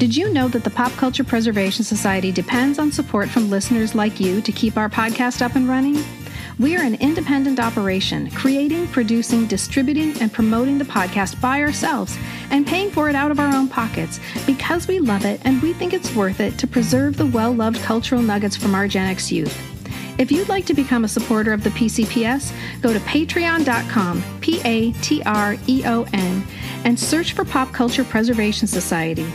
Did you know that the Pop Culture Preservation Society depends on support from listeners like you to keep our podcast up and running? We are an independent operation, creating, producing, distributing, and promoting the podcast by ourselves and paying for it out of our own pockets because we love it and we think it's worth it to preserve the well loved cultural nuggets from our Gen X youth. If you'd like to become a supporter of the PCPS, go to patreon.com, P A T R E O N, and search for Pop Culture Preservation Society.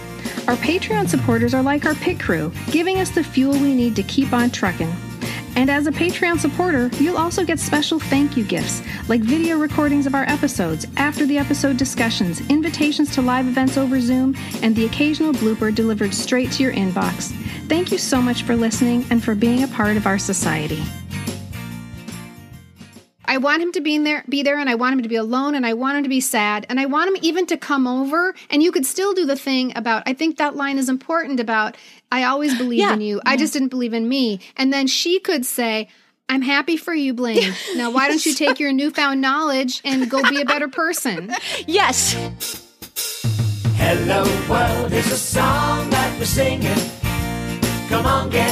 Our Patreon supporters are like our pit crew, giving us the fuel we need to keep on trucking. And as a Patreon supporter, you'll also get special thank you gifts like video recordings of our episodes, after the episode discussions, invitations to live events over Zoom, and the occasional blooper delivered straight to your inbox. Thank you so much for listening and for being a part of our society. I want him to be in there, be there, and I want him to be alone, and I want him to be sad, and I want him even to come over. And you could still do the thing about. I think that line is important about. I always believed Yeah. in you. I just didn't believe in me. And then she could say. I'm happy for you, Blane. Now, why don't you take your newfound knowledge and go be a better person? Yes. Hello world is a song that we're singing. Come on, get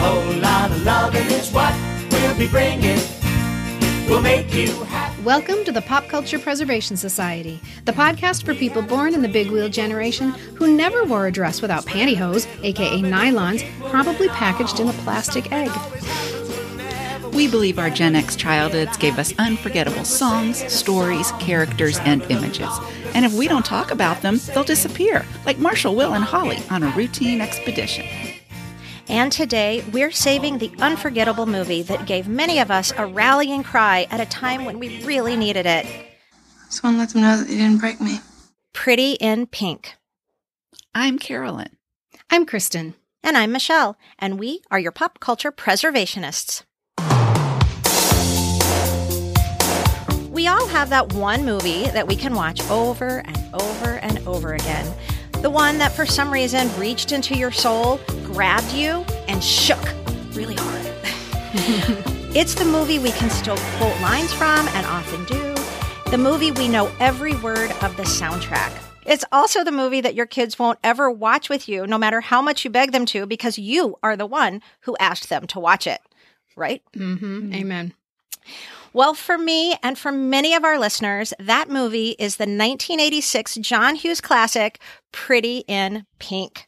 whole lot of loving is what we'll be bringing. We'll make you happy. Welcome to the Pop Culture Preservation Society, the podcast for people born in the big wheel generation who never wore a dress without pantyhose, aka nylons, probably packaged in a plastic egg. We believe our Gen X childhoods gave us unforgettable songs, stories, characters, and images. And if we don't talk about them, they'll disappear, like Marshall, Will, and Holly on a routine expedition. And today, we're saving the unforgettable movie that gave many of us a rallying cry at a time when we really needed it Just want to let them know that they didn't break me. Pretty in Pink. I'm Carolyn. I'm Kristen. And I'm Michelle, and we are your pop culture preservationists. We all have that one movie that we can watch over and over and over again. The one that for some reason reached into your soul, grabbed you, and shook really hard. it's the movie we can still quote lines from and often do. The movie we know every word of the soundtrack. It's also the movie that your kids won't ever watch with you, no matter how much you beg them to, because you are the one who asked them to watch it. Right? Mm-hmm. Amen. Well, for me and for many of our listeners, that movie is the 1986 John Hughes classic, Pretty in Pink.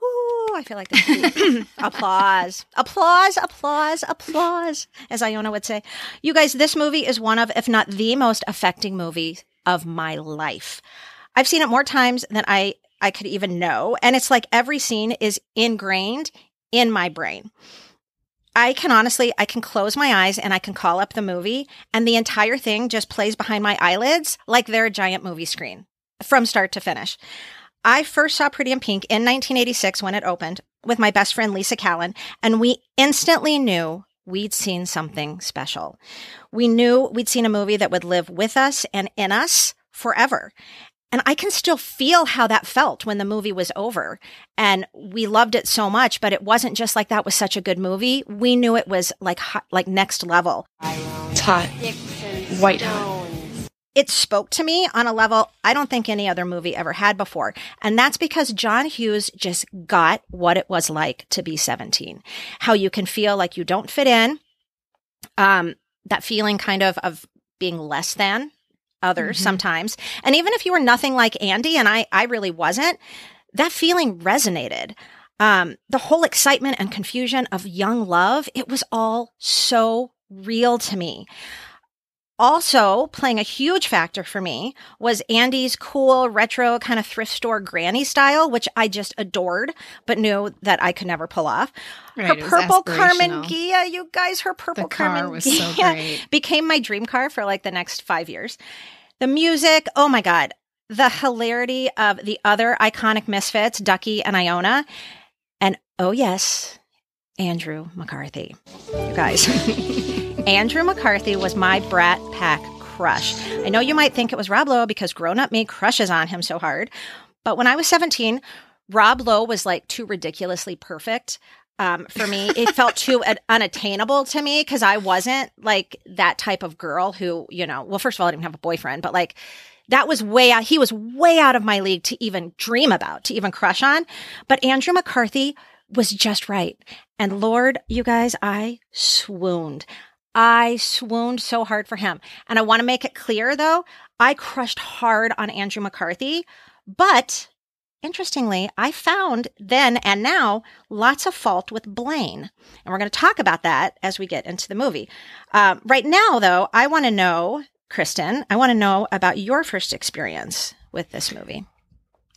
Woo, I feel like this. applause, applause, applause, applause, as Iona would say. You guys, this movie is one of, if not the most affecting movie of my life. I've seen it more times than I, I could even know. And it's like every scene is ingrained in my brain. I can honestly, I can close my eyes and I can call up the movie and the entire thing just plays behind my eyelids like they're a giant movie screen from start to finish. I first saw Pretty in Pink in 1986 when it opened with my best friend Lisa Callan, and we instantly knew we'd seen something special. We knew we'd seen a movie that would live with us and in us forever. And I can still feel how that felt when the movie was over. And we loved it so much, but it wasn't just like that was such a good movie. We knew it was like hot, like next level. It's hot. White hot. It spoke to me on a level I don't think any other movie ever had before. And that's because John Hughes just got what it was like to be 17. How you can feel like you don't fit in. Um, that feeling kind of of being less than others sometimes. And even if you were nothing like Andie, and I, I really wasn't, that feeling resonated. Um, the whole excitement and confusion of young love, it was all so real to me. Also, playing a huge factor for me was Andie's cool retro kind of thrift store granny style, which I just adored, but knew that I could never pull off. Right, her purple Karmann. Ghia, you guys, her purple The car Karmann was so great. became my dream car for like the next five years. The music, oh my God. The hilarity of the other iconic misfits, Duckie and Iona. And oh, yes, Andrew McCarthy. You guys. Andrew McCarthy was my Brat Pack crush. I know you might think it was Rob Lowe because grown up me crushes on him so hard. But when I was 17, Rob Lowe was like too ridiculously perfect. Um, for me, it felt too un- unattainable to me because I wasn't like that type of girl who, you know, well, first of all, I didn't have a boyfriend, but like that was way out. He was way out of my league to even dream about, to even crush on. But Andrew McCarthy was just right. And Lord, you guys, I swooned. I swooned so hard for him. And I want to make it clear though, I crushed hard on Andrew McCarthy, but interestingly, I found then and now lots of fault with Blane. And we're going to talk about that as we get into the movie. Um, right now, though, I want to know, Kristen, I want to know about your first experience with this movie.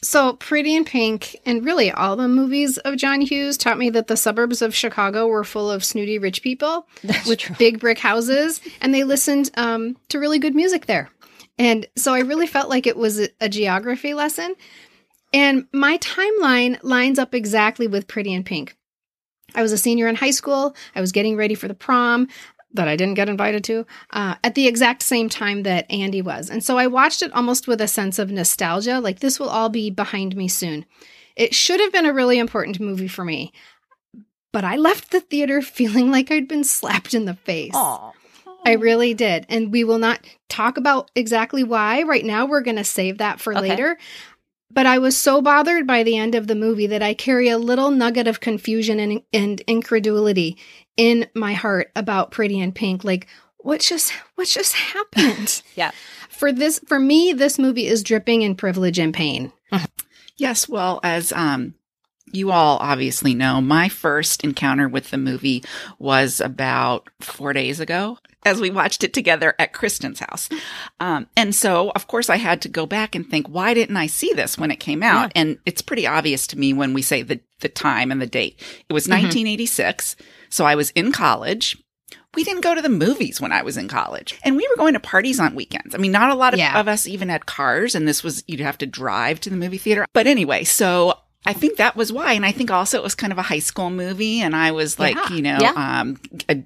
So, Pretty in Pink, and really all the movies of John Hughes, taught me that the suburbs of Chicago were full of snooty rich people That's with true. big brick houses, and they listened um, to really good music there. And so I really felt like it was a, a geography lesson. And my timeline lines up exactly with Pretty in Pink. I was a senior in high school. I was getting ready for the prom that I didn't get invited to uh, at the exact same time that Andie was. And so I watched it almost with a sense of nostalgia, like this will all be behind me soon. It should have been a really important movie for me, but I left the theater feeling like I'd been slapped in the face. Oh, I really did. And we will not talk about exactly why. Right now, we're going to save that for Okay. later. But I was so bothered by the end of the movie that I carry a little nugget of confusion and, and incredulity in my heart about Pretty in Pink. Like, what just what just happened? Yeah. For this for me, this movie is dripping in privilege and pain. Yes, well, as um, you all obviously know, my first encounter with the movie was about four days ago as we watched it together at Kristen's house. Um, and so, of course, I had to go back and think, why didn't I see this when it came out? And it's pretty obvious to me when we say the, the time and the date. It was 1986. So I was in college. We didn't go to the movies when I was in college. And we were going to parties on weekends. I mean, not a lot of, Yeah. of us even had cars, and this was, you'd have to drive to the movie theater. But anyway, so I think that was why. And I think also it was kind of a high school movie. And I was like, Yeah. you know, Yeah. um, a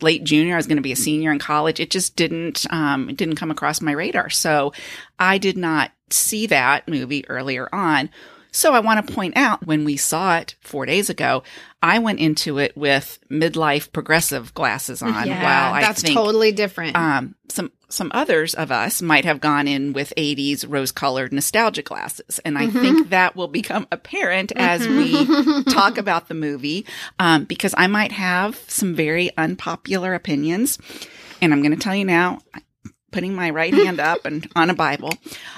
late junior, I was going to be a senior in college. It just didn't, um, it didn't come across my radar. So I did not see that movie earlier on. So I want to point out when we saw it four days ago, I went into it with midlife progressive glasses on. while I that's think totally different. um, some some others of us might have gone in with 80s rose colored nostalgia glasses, and I think that will become apparent as we talk about the movie, um, because I might have some very unpopular opinions, and I'm going to tell you now. Putting my right hand up and on a Bible,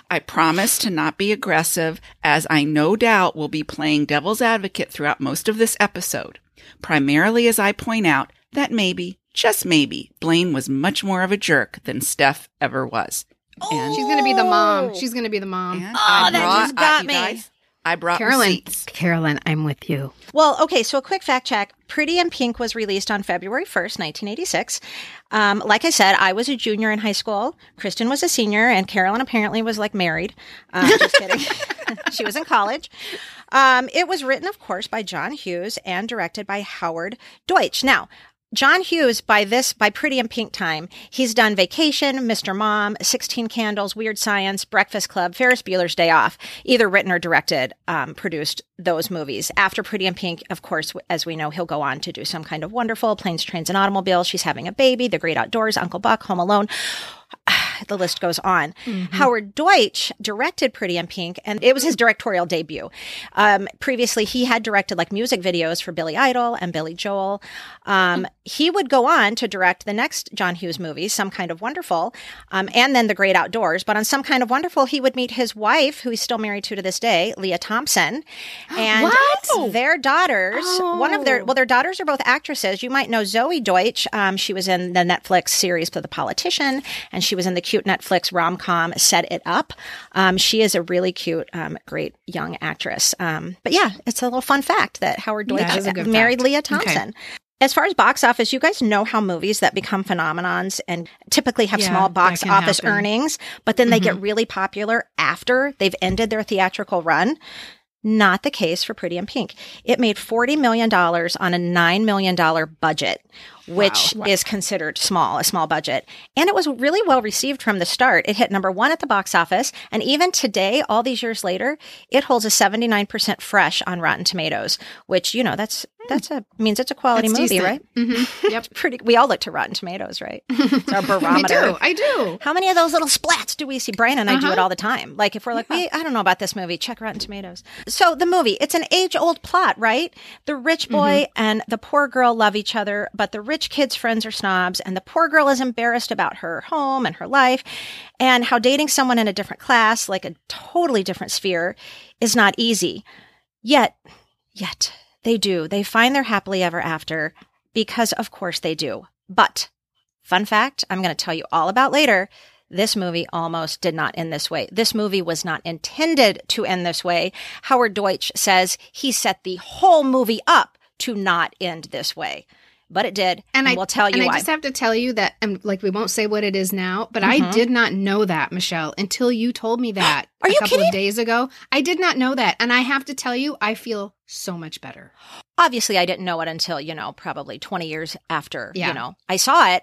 I promise to not be aggressive, as I no doubt will be playing devil's advocate throughout most of this episode. Primarily as I point out that maybe, just maybe, Blane was much more of a jerk than Steff ever was. And, She's gonna be the mom. Oh. She's gonna be the mom. and Oh, that just got you me. guys, I brought Carolyn, receipts. Carolyn, I'm with you. Well, okay, so a quick fact check. Pretty in Pink was released on February 1st, 1986. Um, like I said, I was a junior in high school. Kristen was a senior, and Carolyn apparently was like married. Um, just kidding. she was in college. Um, it was written, of course, by John Hughes and directed by Howard Deutch. Now, John Hughes, by this, by Pretty in Pink time, he's done Vacation, Mr. Mom, 16 Candles, Weird Science, Breakfast Club, Ferris Bueller's Day Off, either written or directed, um, produced those movies. After Pretty in Pink, of course, as we know, he'll go on to do some kind of wonderful Planes, Trains, and Automobiles. She's having a baby, The Great Outdoors, Uncle Buck, Home Alone the list goes on. Howard Deutch directed Pretty in Pink, and it was his directorial debut. Um, previously, he had directed like music videos for Billy Idol and Billy Joel. Um, he would go on to direct the next John Hughes movie, Some Kind of Wonderful, um, and then The Great Outdoors. But on Some Kind of Wonderful, he would meet his wife, who he's still married to to this day, Lea Thompson, and What? their daughters. One of their well, their daughters are both actresses. You might know Zoey Deutch. Um, she was in the Netflix series for The Politician, and she was in the cute Netflix rom com Set It Up. Um, she is a really cute, um, great young actress. Um, but yeah, it's a little fun fact that Howard Deutch That married fact. Lea Okay. Thompson. As far as box office, you guys know how movies that become phenomenons and typically have Yeah, small box office happen. earnings, but then they get really popular after they've ended their theatrical run. Not the case for Pretty in Pink. It made $40 million on a $9 million budget. Which is considered small, a small budget. And it was really well received from the start. It hit number one at the box office. And even today, all these years later, it holds a 79% fresh on Rotten Tomatoes, which, you know, that's, that's a, means it's a quality That's movie, decent. right? Mhm. Yep. Pretty, we all look to Rotten Tomatoes, right? It's our I do. I do. How many of those little splats do we see? Brian and I do Uh-huh. it all the time. Like if we're like, we, I don't know about this movie, check Rotten Tomatoes. So the movie, it's an age old plot, right? The rich boy and the poor girl love each other, but the rich kid's friends are snobs and the poor girl is embarrassed about her home and her life and how dating someone in a different class, like a totally different sphere is not easy. Yet, yet they do. They find their happily ever after because of course they do. But Fun fact I'm going to tell you all about later. This movie almost did not end this way. This movie was not intended to end this way. Howard Deutch says he set the whole movie up to not end this way. But it did. And, And I we'll tell you and why. I just have to tell you that, um, like, we won't say what it is now, but I did not know that, Michelle, until you told me that Are a you couple kidding? of days ago. I did not know that, and I have to tell you, I feel so much better. Obviously, I didn't know it until, you know, probably 20 years after, Yeah. you know, I saw it.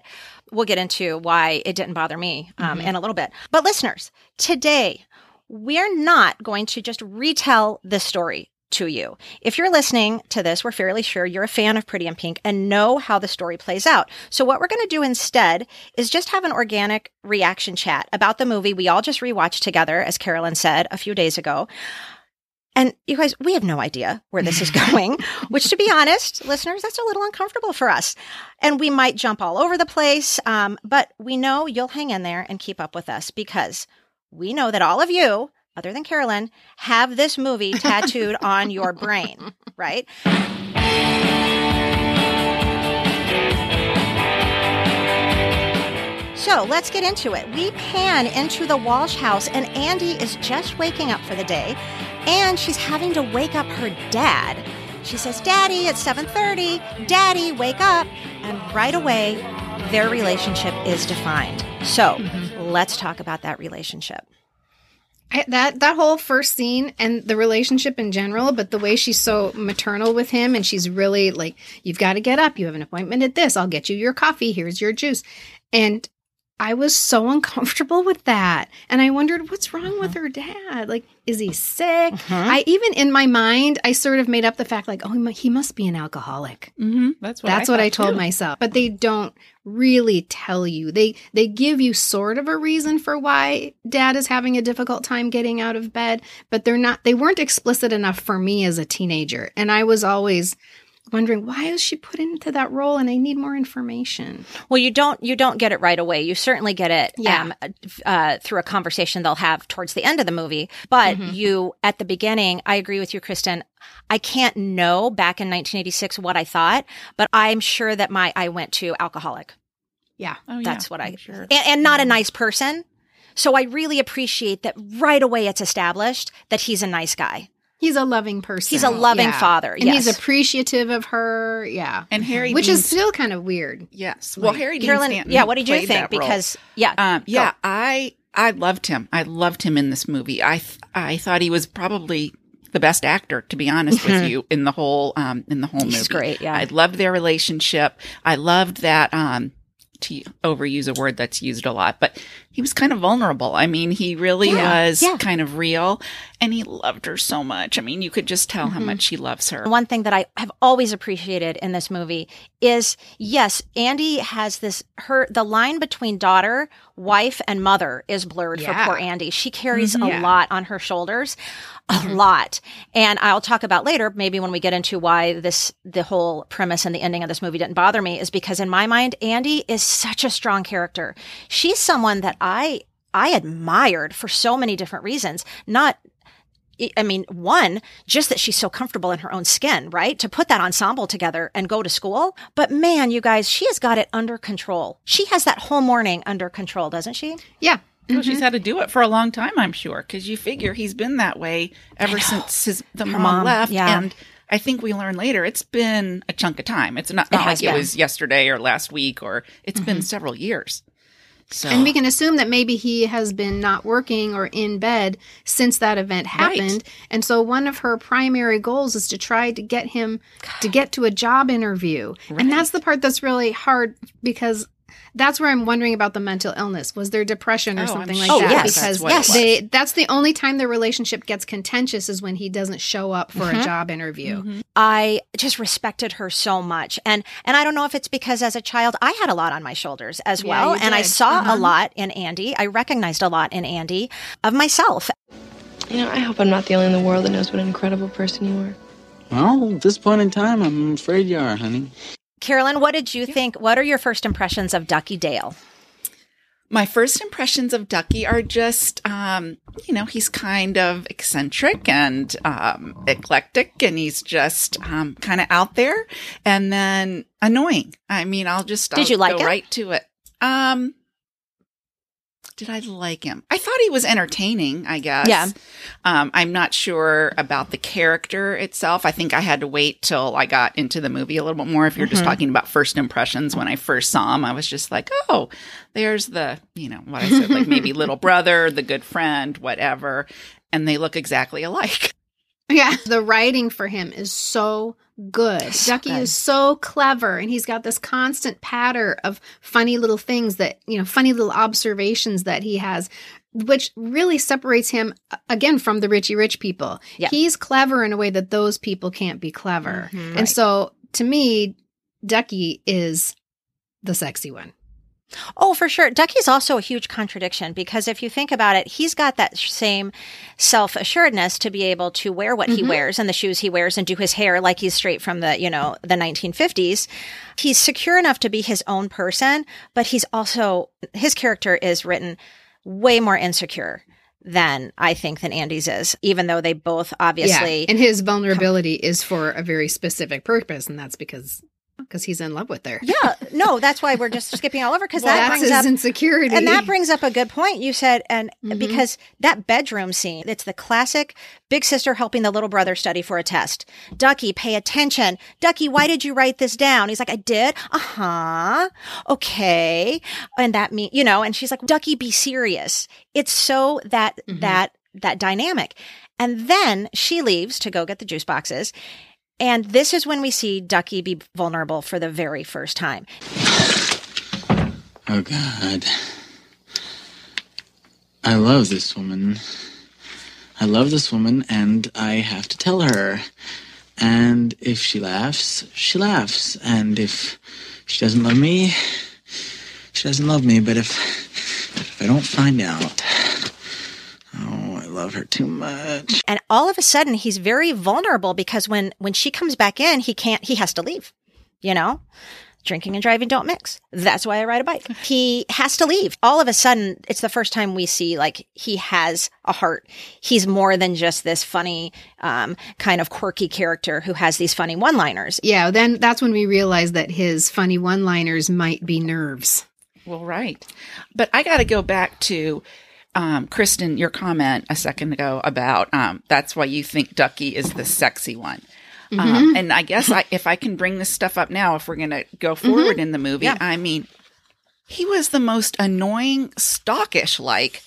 We'll get into why it didn't bother me um, Mm-hmm. in a little bit. But listeners, today, we're not going to just retell the story to you. If you're listening to this, we're fairly sure you're a fan of Pretty in Pink and know how the story plays out. So what we're going to do instead is just have an organic reaction chat about the movie we all just rewatched together, as Carolyn said a few days ago. And you guys, we have no idea where this is going, which to be honest, listeners, that's a little uncomfortable for us. And we might jump all over the place. Um, but we know you'll hang in there and keep up with us because we know that all of you, other than Carolyn, have this movie tattooed on your brain, right? So let's get into it. We pan into the Walsh house, and Andie is just waking up for the day, and she's having to wake up her dad. She says, "Daddy, it's 7:30. Daddy, wake up!" And right away, their relationship is defined. So mm-hmm. let's talk about that relationship. That that whole first scene and the relationship in general, but the way she's so maternal with him, and she's really like, "You've got to get up. You have an appointment at this. I'll get you your coffee. Here's your juice." And I was so uncomfortable with that, and I wondered what's wrong with her dad. Like, is he sick? I even in my mind, I sort of made up the fact like, "Oh, he must be an alcoholic." Mm-hmm. That's what That's I what I told too. myself. But they don't really tell you. They they give you sort of a reason for why dad is having a difficult time getting out of bed, but they're not they weren't explicit enough for me as a teenager. And I was always wondering why is she put into that role and I need more information. Well, you don't you don't get it right away. You certainly get it Yeah. um, uh, through a conversation they'll have towards the end of the movie. But Mm-hmm. you at the beginning, I agree with you, Kristen. I can't know back in 1986 what I thought, but I'm sure that my I went to alcoholic. Yeah. Oh, yeah, That's what I I'm sure. and, and not a nice person. So I really appreciate that right away it's established that he's a nice guy. He's a loving person. He's a loving father, And he's appreciative of her. Yeah. And Harry, Which Dean is still kind of weird. Yes. Well, Harry Dean Carolyn, Stanton yeah, what did you think? Because yeah, um, yeah, go. I I loved him. I loved him in this movie. I th- I thought he was probably the best actor, to be honest with you, in the whole um in the whole movie. He's great, yeah. I loved their relationship. I loved that um to overuse a word that's used a lot, but he was kind of vulnerable. I mean, he really was Yeah. kind of real and he loved her so much. I mean, you could just tell how much he loves her. One thing that I have always appreciated in this movie is yes, Andie has this her the line between daughter, wife, and mother is blurred Yeah. for poor Andie. She carries Mm-hmm. a Yeah. lot on her shoulders. A mm-hmm. lot. And I'll talk about later, maybe when we get into why this the whole premise and the ending of this movie didn't bother me, is because in my mind, Andie is such a strong character. She's someone that I I admired for so many different reasons. Not I mean, one, just that she's so comfortable in her own skin, right? To put that ensemble together and go to school. But man, you guys, she has got it under control. She has that whole morning under control, doesn't she? Yeah. Well, she's mm-hmm. had to do it for a long time, I'm sure, because you figure he's been that way ever since his the mom, mom, left. yeah. And I think we learn later it's been a chunk of time. It's not, not has like it was yesterday or last week or it's been mm-hmm. several years. So And we can assume that maybe he has been not working or in bed since that event Right. happened. And so one of her primary goals is to try to get him to get to a job interview. And that's the part that's really hard because that's where I'm wondering about the mental illness. Was there depression or Oh, I'm something like sure that? yes, because that's yes. it they that's the only time their relationship gets contentious is when he doesn't show up for Mm-hmm. a job interview. I just respected her so much. And and I don't know if it's because as a child I had a lot on my shoulders as Yeah, well and I saw Uh-huh. a lot in Andie. I recognized a lot in Andie of myself. You know, I hope I'm not the only in the world that knows what an incredible person you are. Well, at this point in time, I'm afraid you are, honey. Carolyn, what did you think? What are your first impressions of Duckie Dale? my first impressions of Duckie are just, um, you know, he's kind of eccentric and um, eclectic, and he's just um, kind of out there, and then annoying. I mean, I'll just Did I'll you like go him? right to it. Um, did I like him? I thought he was entertaining. I guess. Yeah. Um, I'm not sure about the character itself. I think I had to wait till I got into the movie a little bit more. If you're just Mm-hmm. talking about first impressions, when I first saw him, I was just like, oh, there's the, you know, what I said, like maybe little brother, the good friend, whatever. And they look exactly alike. Yeah. The writing for him is so good. So Duckie good. is so clever and he's got this constant patter of funny little things that, you know, funny little observations that he has, which really separates him uh, again from the Richie Rich people. Yeah. He's clever in a way that those people can't be clever. Mhm. And Right. so to me, Duckie is the sexy one. Oh, for sure. Duckie's also a huge contradiction because if you think about it, he's got that same self assuredness to be able to wear what he Mhm. wears and the shoes he wears and do his hair like he's straight from the, you know, the 1950s. He's secure enough to be his own person, but he's also, his character is written way more insecure than I think than Andie's is, even though they both obviously. yeah. And his vulnerability is for a very specific purpose. And that's because, because he's in love with her. yeah, no, that's why we're just skipping all over because Well, that that's brings his up insecurity. And that brings up a good point. You said, and Mhm. because that bedroom scene, it's the classic big sister helping the little brother study for a test. Duckie, pay attention. Duckie, why did you write this down? He's like, I did. Uh huh. Okay. And that mean, you know, and she's like, Duckie, be serious. It's so that, Mhm. that, that dynamic. And then she leaves to go get the juice boxes. And this is when we see Duckie be vulnerable for the very first time. Oh, God. I love this woman. I love this woman, and I have to tell her. And if she laughs, she laughs. And if she doesn't love me, she doesn't love me. But if, if I don't find out, love her too much. and all of a sudden he's very vulnerable because when when she comes back in he can't he has to leave you know drinking and driving don't mix that's why i ride a bike he has to leave all of a sudden it's the first time we see like he has a heart he's more than just this funny um, kind of quirky character who has these funny one liners Yeah, then that's when we realize that his funny one liners might be nerves. Well, right. But I got to go back to um, Kristen, your comment a second ago about um, that's why you think Duckie is the sexy one. Um, and I guess I, if I can bring this stuff up now, if we're going to go forward in the movie, Yeah. I mean, he was the most annoying, stockish like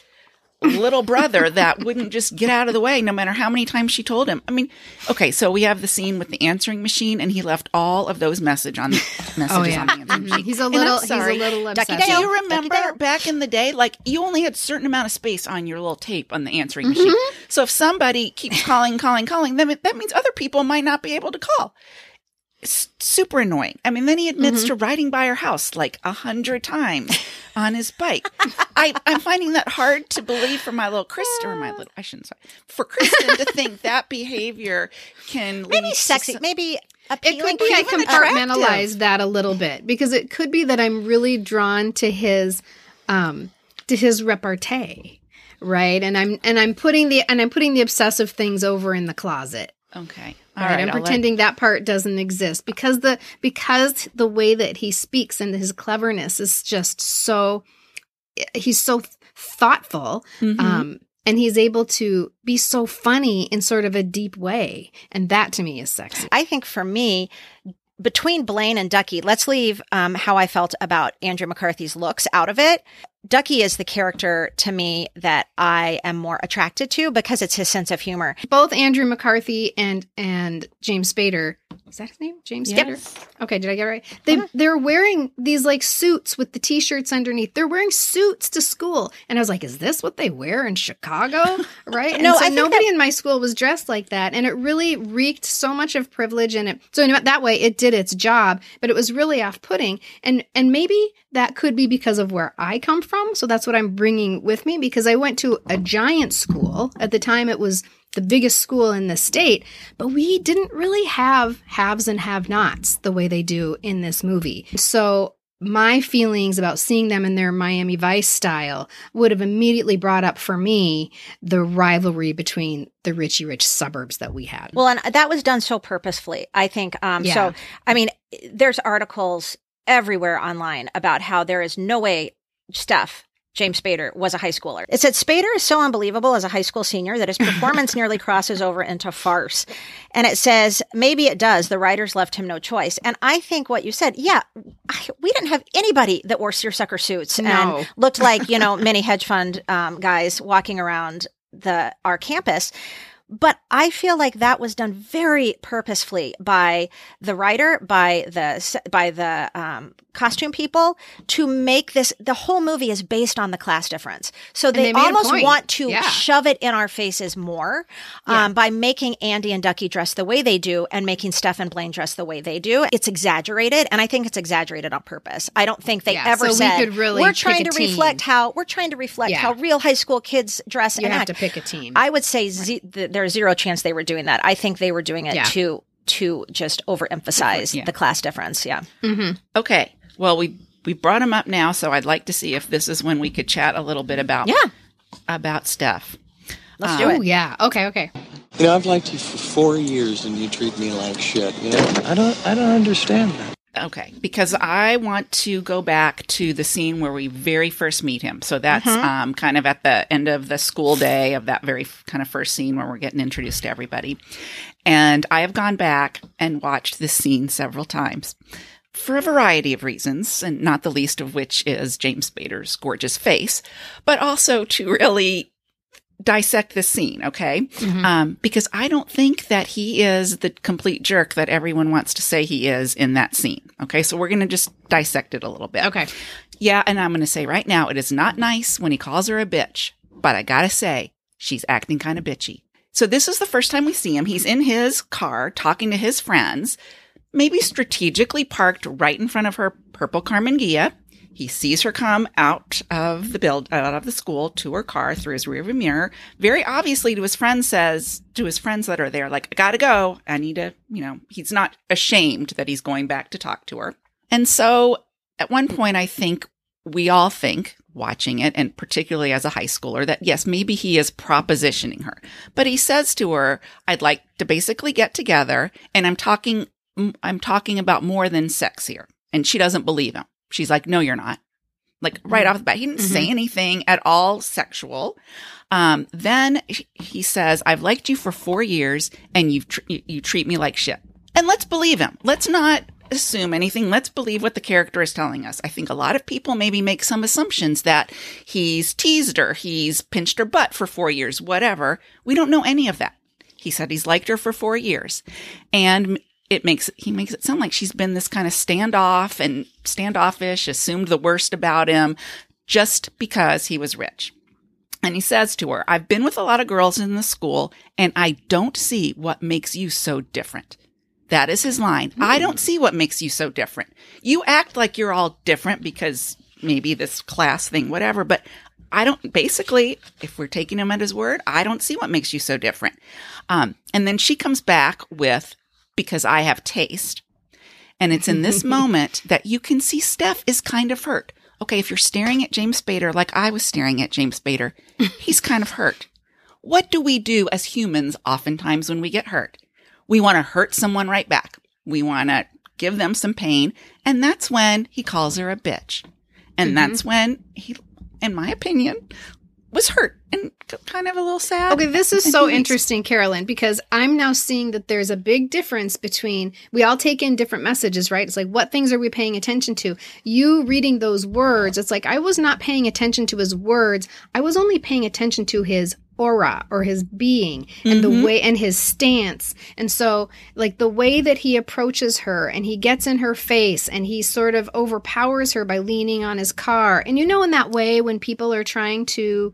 little brother that wouldn't just get out of the way no matter how many times she told him. I mean, okay, so we have the scene with the answering machine, and he left all of those message on the, messages Oh yeah, on the answering machine. He's a little. He's a little Duckie. Do you remember back in the day, like you only had a certain amount of space on your little tape on the answering Mm-hmm. machine. So if somebody keeps calling, calling, calling, then that means other people might not be able to call. Super annoying. I mean, then he admits Mm-hmm. to riding by her house like a hundred times on his bike. I, I'm finding that hard to believe for my little Kristen, or my little, I shouldn't say, for Kristen to think that behavior can lead maybe sexy some- maybe It could be I compartmentalize that a little bit because it could be that I'm really drawn to his, um, to his repartee, right? And I'm and I'm putting the and I'm putting the obsessive things over in the closet. Okay. All right, right. I'm I'll let- pretending that part doesn't exist because the because the way that he speaks and his cleverness is just so he's so thoughtful Mhm. um and he's able to be so funny in sort of a deep way and that to me is sexy I think for me, between Blane and Duckie, let's leave um, how I felt about Andrew McCarthy's looks out of it. Duckie is the character to me that I am more attracted to because it's his sense of humor. Both Andrew McCarthy and and James Spader. Is that his name? James. Spader. Okay, did I get it right? They uh-huh. they're wearing these like suits with the t-shirts underneath. They're wearing suits to school, and I was like, "Is this what they wear in Chicago?" Right? No, so I nobody in my school was dressed like that, and it really reeked so much of privilege. And it so in that way, it did its job, but it was really off-putting. And and maybe that could be because of where I come from. So that's what I'm bringing with me because I went to a giant school at the time. It was the biggest school in the state, but we didn't really have haves and have nots the way they do in this movie. So my feelings about seeing them in their Miami Vice style would have immediately brought up for me the rivalry between the Richie Rich suburbs that we had. Well, and that was done so purposefully, I think. Um, Yeah. So, I mean, there's articles everywhere online about how there is no way Steff, James Spader, was a high schooler. It said Spader is so unbelievable as a high school senior that his performance nearly crosses over into farce. And it says, maybe it does. The writers left him no choice. And I think what you said, yeah, I, we didn't have anybody that wore seersucker suits No. and looked like, you know, many hedge fund um, guys walking around the our campus. But I feel like that was done very purposefully by the writer, by the by the um, costume people to make this. The whole movie is based on the class difference, so they, they almost want to Yeah. shove it in our faces more um, by making Andie and Duckie dress the way they do and making Steff and Blane dress the way they do. It's exaggerated, and I think it's exaggerated on purpose. I don't think they Yeah, ever so we said could really we're trying to team." reflect how we're trying to reflect Yeah. how real high school kids dress you and have act. to pick a team. I would say ze- th- there's zero chance they were doing that. I think they were doing it Yeah. to to just overemphasize Yeah. the class difference. Yeah. Mm-hmm. Okay. Well, we we brought him up now, so I'd like to see if this is when we could chat a little bit about Yeah. about stuff. Let's um, do oh it. yeah. Okay. Okay. You know, I've liked you for four years and you treat me like shit. You know, I don't, I don't understand that. Okay, because I want to go back to the scene where we very first meet him. So that's um, kind of at the end of the school day of that very f- kind of first scene where we're getting introduced to everybody. And I have gone back and watched this scene several times for a variety of reasons, and not the least of which is James Spader's gorgeous face, but also to really dissect this scene, okay? Um, because I don't think that he is the complete jerk that everyone wants to say he is in that scene. Okay, so we're going to just dissect it a little bit. Okay. Yeah, and I'm going to say right now, it is not nice when he calls her a bitch, but I got to say, she's acting kind of bitchy. So this is the first time we see him. He's in his car talking to his friends, maybe strategically parked right in front of her purple Karmann Ghia. He sees her come out of the build out of the school to her car through his rearview mirror. Very obviously to his friends says to his friends that are there, like, I gotta go. I need to, you know, he's not ashamed that he's going back to talk to her. And so at one point, I think we all think watching it, and particularly as a high schooler, that yes, maybe he is propositioning her, but he says to her, I'd like to basically get together and I'm talking, I'm talking about more than sex here. And she doesn't believe him. She's like, no, you're not. Like right off the bat, he didn't say anything at all sexual. Um, then he- says, I've liked you for four years and you've, tr- you, you treat me like shit. And let's believe him. Let's not assume anything. Let's believe what the character is telling us. I think a lot of people maybe make some assumptions that he's teased her, he's pinched her butt for four years, whatever. We don't know any of that. He said he's liked her for four years. And it makes he makes it sound like she's been this kind of standoff and standoffish, assumed the worst about him just because he was rich. And he says to her, I've been with a lot of girls in the school and I don't see what makes you so different. That is his line. I don't see what makes you so different. You act like you're all different because maybe this class thing, whatever, but I don't, basically, if we're taking him at his word, I don't see what makes you so different. Um, and then she comes back with, because I have taste. And it's in this moment that you can see Steff is kind of hurt. Okay, if you're staring at James Spader like I was staring at James Spader, he's kind of hurt. What do we do as humans oftentimes when we get hurt? We want to hurt someone right back. We want to give them some pain. And that's when he calls her a bitch. And mm-hmm. that's when he, in my opinion, was hurt and kind of a little sad. Okay, this is so interesting, Carolyn, because I'm now seeing that there's a big difference between we all take in different messages, right? It's like what things are we paying attention to? You reading those words, it's like I was not paying attention to his words. I was only paying attention to his aura or his being and the way and his stance. And so like the way that he approaches her and he gets in her face and he sort of overpowers her by leaning on his car. And you know in that way when people are trying to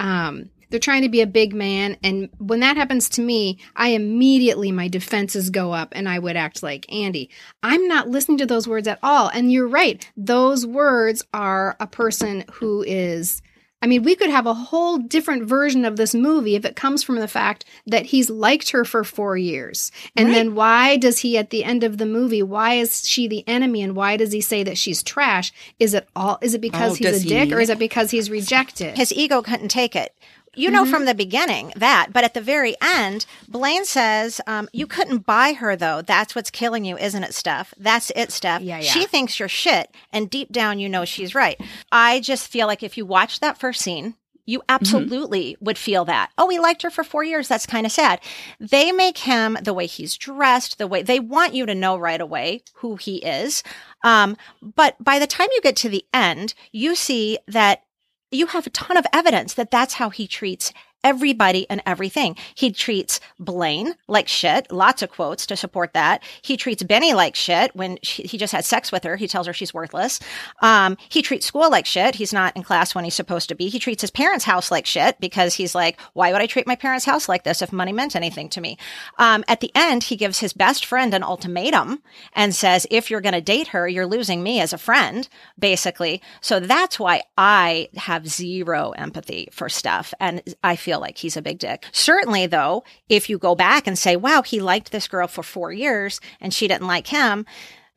um they're trying to be a big man and when that happens to me i immediately my defenses go up and i would act like andie i'm not listening to those words at all and you're right those words are a person who is I mean, we could have a whole different version of this movie if it comes from the fact that he's liked her for four years. And then why does he, at the end of the movie, why is she the enemy and why does he say that she's trash? Is it all, is it because Oh, he's a he dick or is it because he's rejected? His ego couldn't take it. You know from the beginning that, but at the very end, Blane says, um, You couldn't buy her though. That's what's killing you, isn't it, Steff? That's it, Steff. Yeah, yeah. She thinks you're shit, and deep down, you know she's right. I just feel like if you watch that first scene, you absolutely would feel that. Oh, he liked her for four years. That's kind of sad. They make him the way he's dressed, the way they want you to know right away who he is. Um, but by the time you get to the end, you see that you have a ton of evidence that that's how he treats everybody and everything. He treats Blane like shit. Lots of quotes to support that. He treats Benny like shit when she, he just had sex with her. He tells her she's worthless. Um, he treats school like shit. He's not in class when he's supposed to be. He treats his parents' house like shit because he's like, why would I treat my parents' house like this if money meant anything to me? Um, at the end, he gives his best friend an ultimatum and says, if you're going to date her, you're losing me as a friend, basically. So that's why I have zero empathy for Steff. And I feel like he's a big dick. Certainly, though, if you go back and say, wow, he liked this girl for four years and she didn't like him,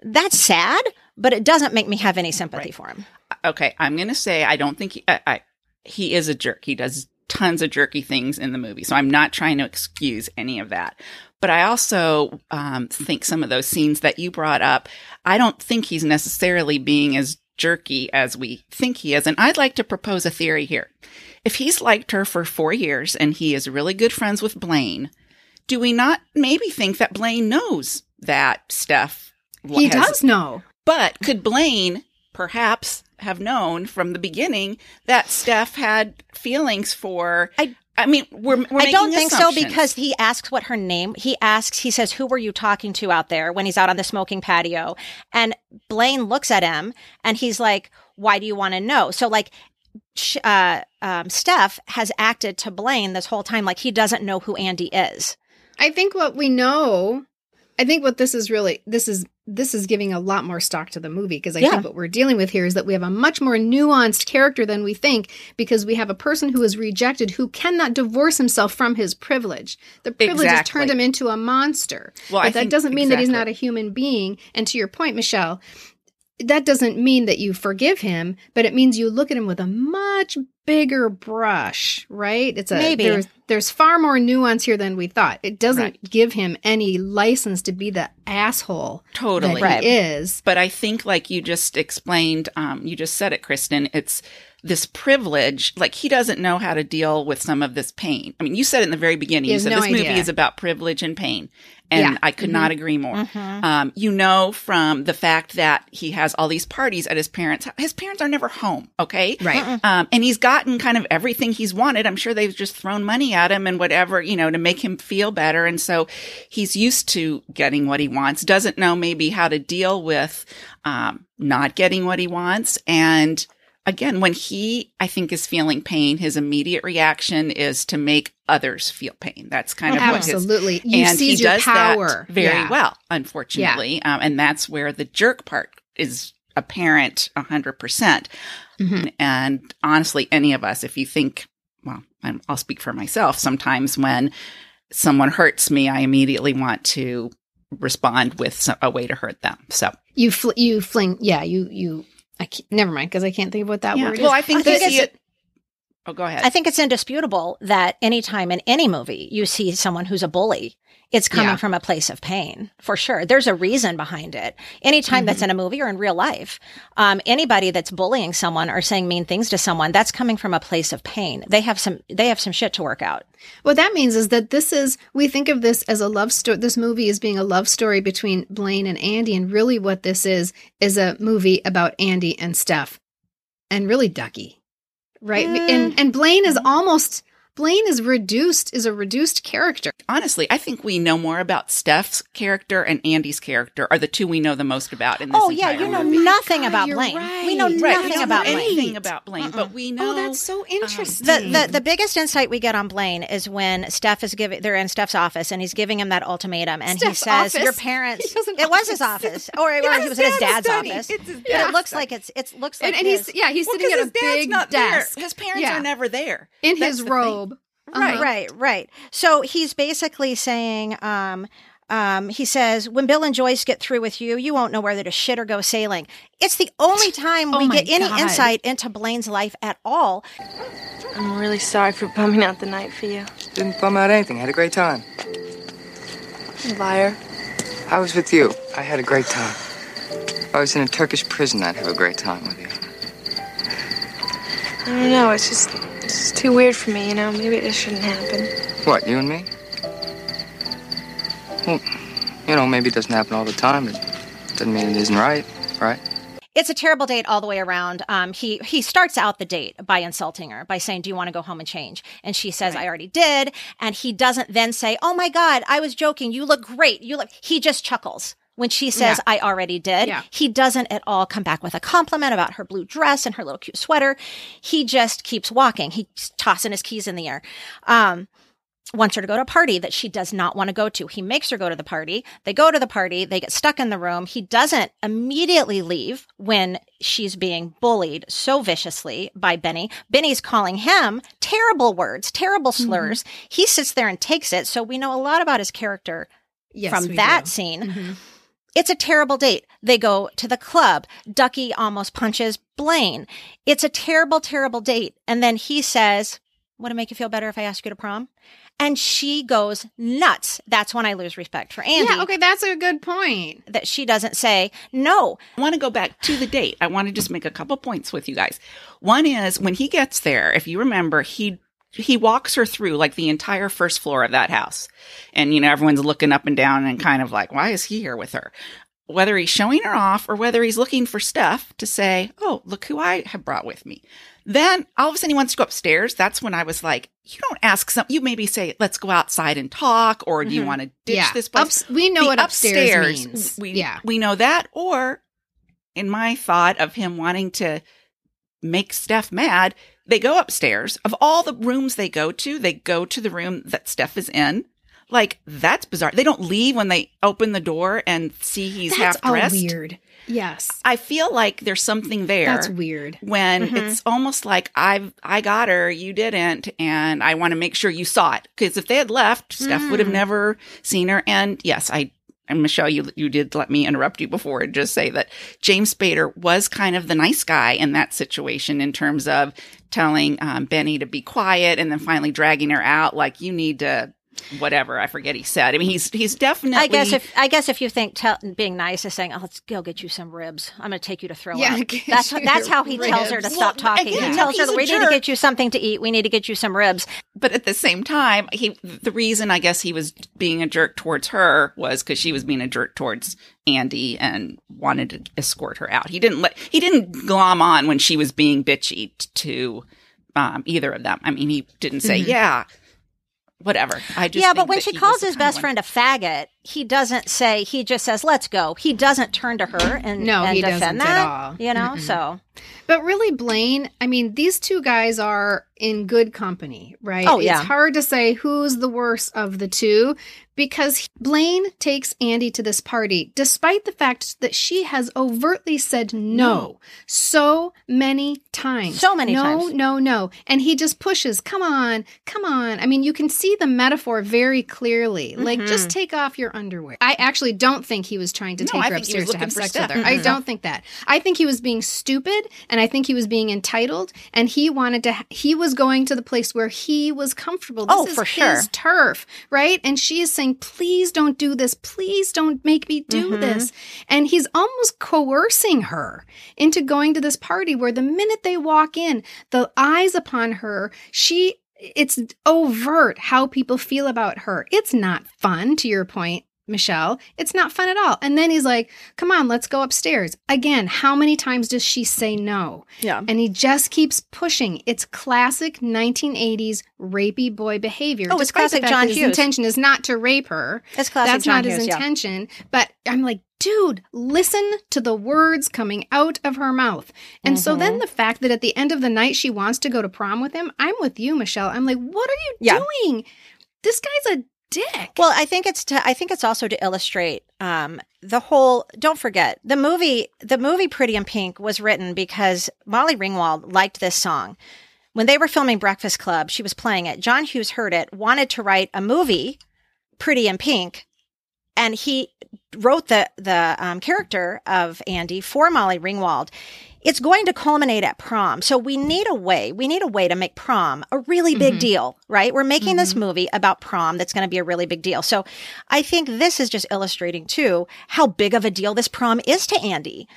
that's sad, but it doesn't make me have any sympathy for him. okay, I'm going to say I don't think he, I, I, he is a jerk. He does tons of jerky things in the movie. So I'm not trying to excuse any of that. But I also um, think some of those scenes that you brought up, I don't think he's necessarily being as jerky as we think he is. And I'd like to propose a theory here. If he's liked her for four years and he is really good friends with Blane, do we not maybe think that Blane knows that Steff he has- does know. but could Blane perhaps have known from the beginning that Steff had feelings for? I- I mean, we're, we're I don't think so because he asks what her name. He asks, he says, "Who were you talking to out there?" When he's out on the smoking patio, and Blane looks at him and he's like, "Why do you want to know?" So like, sh- uh, um, Steff has acted to Blane this whole time like he doesn't know who Andie is. I think what we know, I think what this is really this is this is giving a lot more stock to the movie because I Yeah. think what we're dealing with here is that we have a much more nuanced character than we think because we have a person who is rejected who cannot divorce himself from his privilege. The privilege has turned him into a monster. Well, I but that think- doesn't mean that he's not a human being. And to your point, Michelle, that doesn't mean that you forgive him, but it means you look at him with a much bigger brush, right? It's a Maybe. there's there's far more nuance here than we thought. It doesn't Right. give him any license to be the asshole Totally. that Right. he is. But I think, like you just explained, um, you just said it, Kristen. It's this privilege. Like he doesn't know how to deal with some of this pain. I mean, you said it in the very beginning. He You said no this movie is about privilege and pain, and Yeah. I could not agree more. Mm-hmm. Um, you know, from the fact that he has all these parties at his parents. His parents are never home. Okay, Right. um, and he's gotten kind of everything he's wanted. I'm sure they've just thrown money at him and whatever, you know, to make him feel better. And so he's used to getting what he wants, doesn't know maybe how to deal with um, not getting what he wants. And again, when he, I think, is feeling pain, his immediate reaction is to make others feel pain. That's kind of what his Absolutely. You and he your does power. that very Yeah. well, unfortunately. Um, and that's where the jerk part is apparent a hundred percent. Mhm. And honestly, any of us, if you think, well, I'm, I'll speak for myself. Sometimes when someone hurts me, I immediately want to respond with some, a way to hurt them. So, You fl- you fling yeah, you you I can't, never mind because I can't think of what that yeah. word is. well, I think I think see it. Oh, go ahead. I think it's indisputable that anytime in any movie you see someone who's a bully, it's coming Yeah. from a place of pain for sure. There's a reason behind it. Anytime that's mm-hmm. in a movie or in real life, um, anybody that's bullying someone or saying mean things to someone, that's coming from a place of pain. They have some, they have some shit to work out. What that means is that this is, we think of this as a love story. This movie is being a love story between Blane and Andie. And really, what this is, is a movie about Andie and Steff and really Duckie. Right. And, mm. and Blane is mm-hmm. almost, Blane is reduced, is a reduced character. Honestly, I think we know more about Steff's character and Andie's character are the two we know the most about in this Oh yeah, you know movie. nothing God, about you're Blane. right. We know Right, nothing don't about know Blane. anything about Blane, but uh-uh. we oh, know Oh, that's so um, interesting. The, the the biggest insight we get on Blane is when Steff is giving they're in Steff's office and he's giving him that ultimatum and Steff's he says office? your parents He has an it was his office. office or, it Yeah, he his was his dad's dad's study. office It's his but it looks study. like it's it looks like and, and his. he's, yeah, he's Well, sitting 'cause at a big desk. His parents are never there. in his robe. Right. Uh-huh. Right, right. So he's basically saying, um, um, he says, when Bill and Joyce get through with you, you won't know whether to shit or go sailing. It's the only time Oh we my get any insight into Blane's life at all. I'm really sorry for bumming out the night for you. Didn't bum out anything. Had a great time. Liar. I was with you. I had a great time. If I was in a Turkish prison, I'd have a great time with you. I don't know. It's just, it's too weird for me, you know? Maybe this shouldn't happen. What, you and me? Well, you know, maybe it doesn't happen all the time. It doesn't mean it isn't right, right? It's a terrible date all the way around. Um, he he starts out the date by insulting her by saying, "Do you want to go home and change?" And she says, "I already did." And he doesn't then say, "Oh my God, I was joking. You look great. You look." He just chuckles when she says, "I already did." Yeah. He doesn't at all come back with a compliment about her blue dress and her little cute sweater. He just keeps walking. He's tossing his keys in the air. Um, wants her to go to a party that she does not want to go to. He makes her go to the party. They go to the party. They get stuck in the room. He doesn't immediately leave when she's being bullied so viciously by Benny. Benny's calling him terrible words, terrible slurs. He sits there and takes it. So we know a lot about his character Yes, from that do. scene. It's a terrible date. They go to the club. Duckie almost punches Blane. It's a terrible, terrible date. And then he says, Would it make you feel better if I ask you to prom? And she goes nuts. That's when I lose respect for Andie. Yeah, okay, that's a good point. That she doesn't say, No, I want to go back to the date. I want to just make a couple points with you guys. One is when he gets there, if you remember, he he walks her through like the entire first floor of that house. And you know, everyone's looking up and down and kind of like, why is he here with her? Whether he's showing her off or whether he's looking for stuff to say, Oh, look who I have brought with me. Then all of a sudden he wants to go upstairs. That's when I was like, you don't ask some, you maybe say, let's go outside and talk, or do you mm-hmm. want to ditch Yeah. this place? Ups- we know The what upstairs means. We, Yeah. we know that. Or in my thought of him wanting to make Steff mad, they go upstairs. Of all the rooms they go to, they go to the room that Steff is in. Like, that's bizarre. They don't leave when they open the door and see he's That's half all dressed. weird. Yes. I feel like there's something there That's weird. when Mm-hmm. it's almost like I've I got her, you didn't, and I want to make sure you saw it. Because if they had left, Steff would Mm. have never seen her. And yes, I and Michelle, you you did let me interrupt you before and just say that James Spader was kind of the nice guy in that situation in terms of telling um, Benny to be quiet and then finally dragging her out like you need to whatever I forget he said. I mean, he's he's definitely. I guess if I guess if you think tell, being nice is saying, "Oh, let's go get you some ribs. I'm going to take you to throw Yeah, up." That's that's how he tells her to stop Well, talking. again, he tells her, "We need to get you something to eat. We need to get you some ribs." but at the same time, he the reason I guess he was being a jerk towards her was because she was being a jerk towards Andie and wanted to escort her out. He didn't let he didn't glom on when she was being bitchy to um, either of them. I mean, he didn't say, "Yeah, whatever." I just yeah, but when she calls his best one. friend a faggot, he doesn't say. He just says, "Let's go." He doesn't turn to her and No, and he defend doesn't at all. You know, so But really, Blane, I mean, these two guys are in good company, right? Oh, yeah. It's hard to say who's the worst of the two because Blane takes Andie to this party despite the fact that she has overtly said no, so many times. So many no, times. No, no, no And he just pushes, come on, come on. I mean, you can see the metaphor very clearly. Like, Mm-hmm. just take off your underwear. I actually don't think he was trying to No, take I her upstairs to have sex with her. I don't think that. I think he was being stupid and I think he was being entitled and he wanted to he was going to the place where he was comfortable. This Oh, is for sure. his turf, right? And she is saying, "Please don't do this. Please don't make me do Mm-hmm. this." And he's almost coercing her into going to this party where the minute they walk in, the eyes upon her, she it's overt how people feel about her. It's not fun to your point. Michelle, it's not fun at all. And then he's like, Come on, let's go upstairs. Again, how many times does she say no? Yeah. And he just keeps pushing. It's classic 1980s rapey boy behavior. Oh, it's classic John His Hughes. intention is not to rape her. It's classic That's John not his Hughes, yeah. intention. But I'm like, dude, listen to the words coming out of her mouth. And so Mm-hmm. then the fact that at the end of the night she wants to go to prom with him, I'm with you, Michelle. I'm like, what are you Yeah. doing? This guy's a dick. Well, I think it's to I think it's also to illustrate um, the whole. Don't forget the movie. The movie Pretty in Pink was written because Molly Ringwald liked this song. When they were filming Breakfast Club, she was playing it. John Hughes heard it, wanted to write a movie, Pretty in Pink, and he wrote the the um, character of Andie for Molly Ringwald. It's going to culminate at prom, so we need a way. We need a way to make prom a really big mm-hmm. deal, right? We're making this mm-hmm. movie about prom that's going to be a really big deal. So, I think this is just illustrating too how big of a deal this prom is to Andie.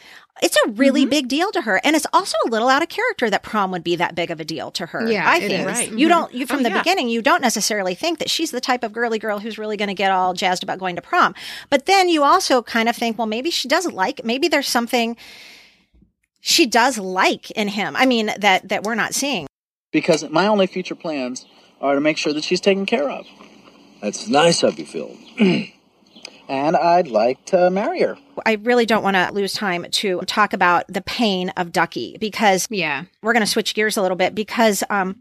It's a really mm-hmm. big deal to her, and it's also a little out of character that prom would be that big of a deal to her. Yeah, I think is. Right. you don't. You oh, from Oh, the yeah. beginning, you don't necessarily think that she's the type of girly girl who's really going to get all jazzed about going to prom. But then you also kind of think, well, maybe she doesn't like. Maybe there's something she does like in him. I mean, that that we're not seeing. Because my only future plans are to make sure that she's taken care of. That's nice of you, Phil. And I'd like to marry her. I really don't want to lose time to talk about the pain of Duckie because yeah. we're going to switch gears a little bit because um,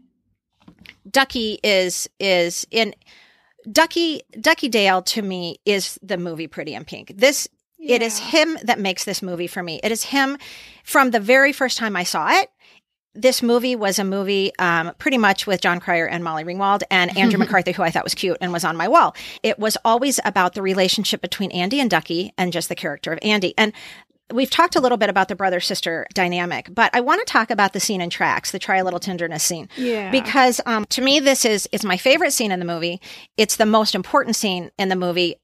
Duckie is is in Duckie Duckie Dale to me is the movie Pretty in Pink. This it is him that makes this movie for me. It is him from the very first time I saw it. This movie was a movie um, pretty much with Jon Cryer and Molly Ringwald and Andrew McCarthy, who I thought was cute and was on my wall. It was always about the relationship between Andie and Duckie and just the character of Andie. And we've talked a little bit about the brother sister dynamic, but I want to talk about the scene in Trax, the try a little tenderness scene. Yeah. Because um, to me, this is is my favorite scene in the movie. It's the most important scene in the movie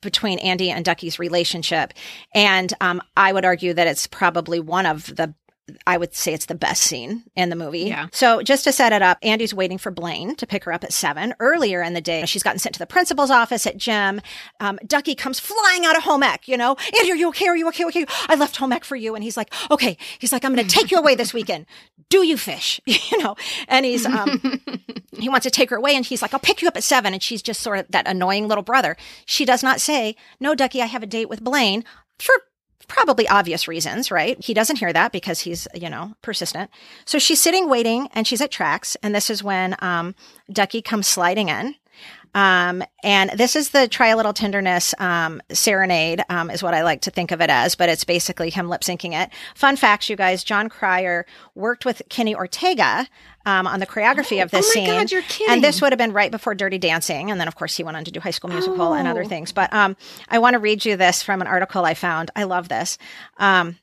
between Andie and Duckie's relationship, and um, I would argue that it's probably one of the. I would say it's the best scene in the movie. Yeah. So just to set it up, Andie's waiting for Blane to pick her up at seven. Earlier in the day, she's gotten sent to the principal's office at gym. Um, Duckie comes flying out of home ec, you know, Andie, are you okay? Are you okay? Okay. I left home ec for you. And he's like, okay. He's like, I'm going to take you away this weekend. Do you fish? you know, and he's, um, he wants to take her away and he's like, I'll pick you up at seven. And she's just sort of that annoying little brother. She does not say, no, Duckie, I have a date with Blane for probably obvious reasons, right? He doesn't hear that because he's, you know, persistent. So she's sitting waiting and she's at Trax. And this is when, um, Duckie comes sliding in. Um, and this is the try a little tenderness, um, serenade, um, is what I like to think of it as, but it's basically him lip syncing it. Fun facts, you guys, Jon Cryer worked with Kenny Ortega, um, on the choreography of this oh scene. God. And this would have been right before Dirty Dancing. And then, of course, he went on to do High School Musical and other Oh. things. But um, I want to read you this from an article I found. I love this. Um,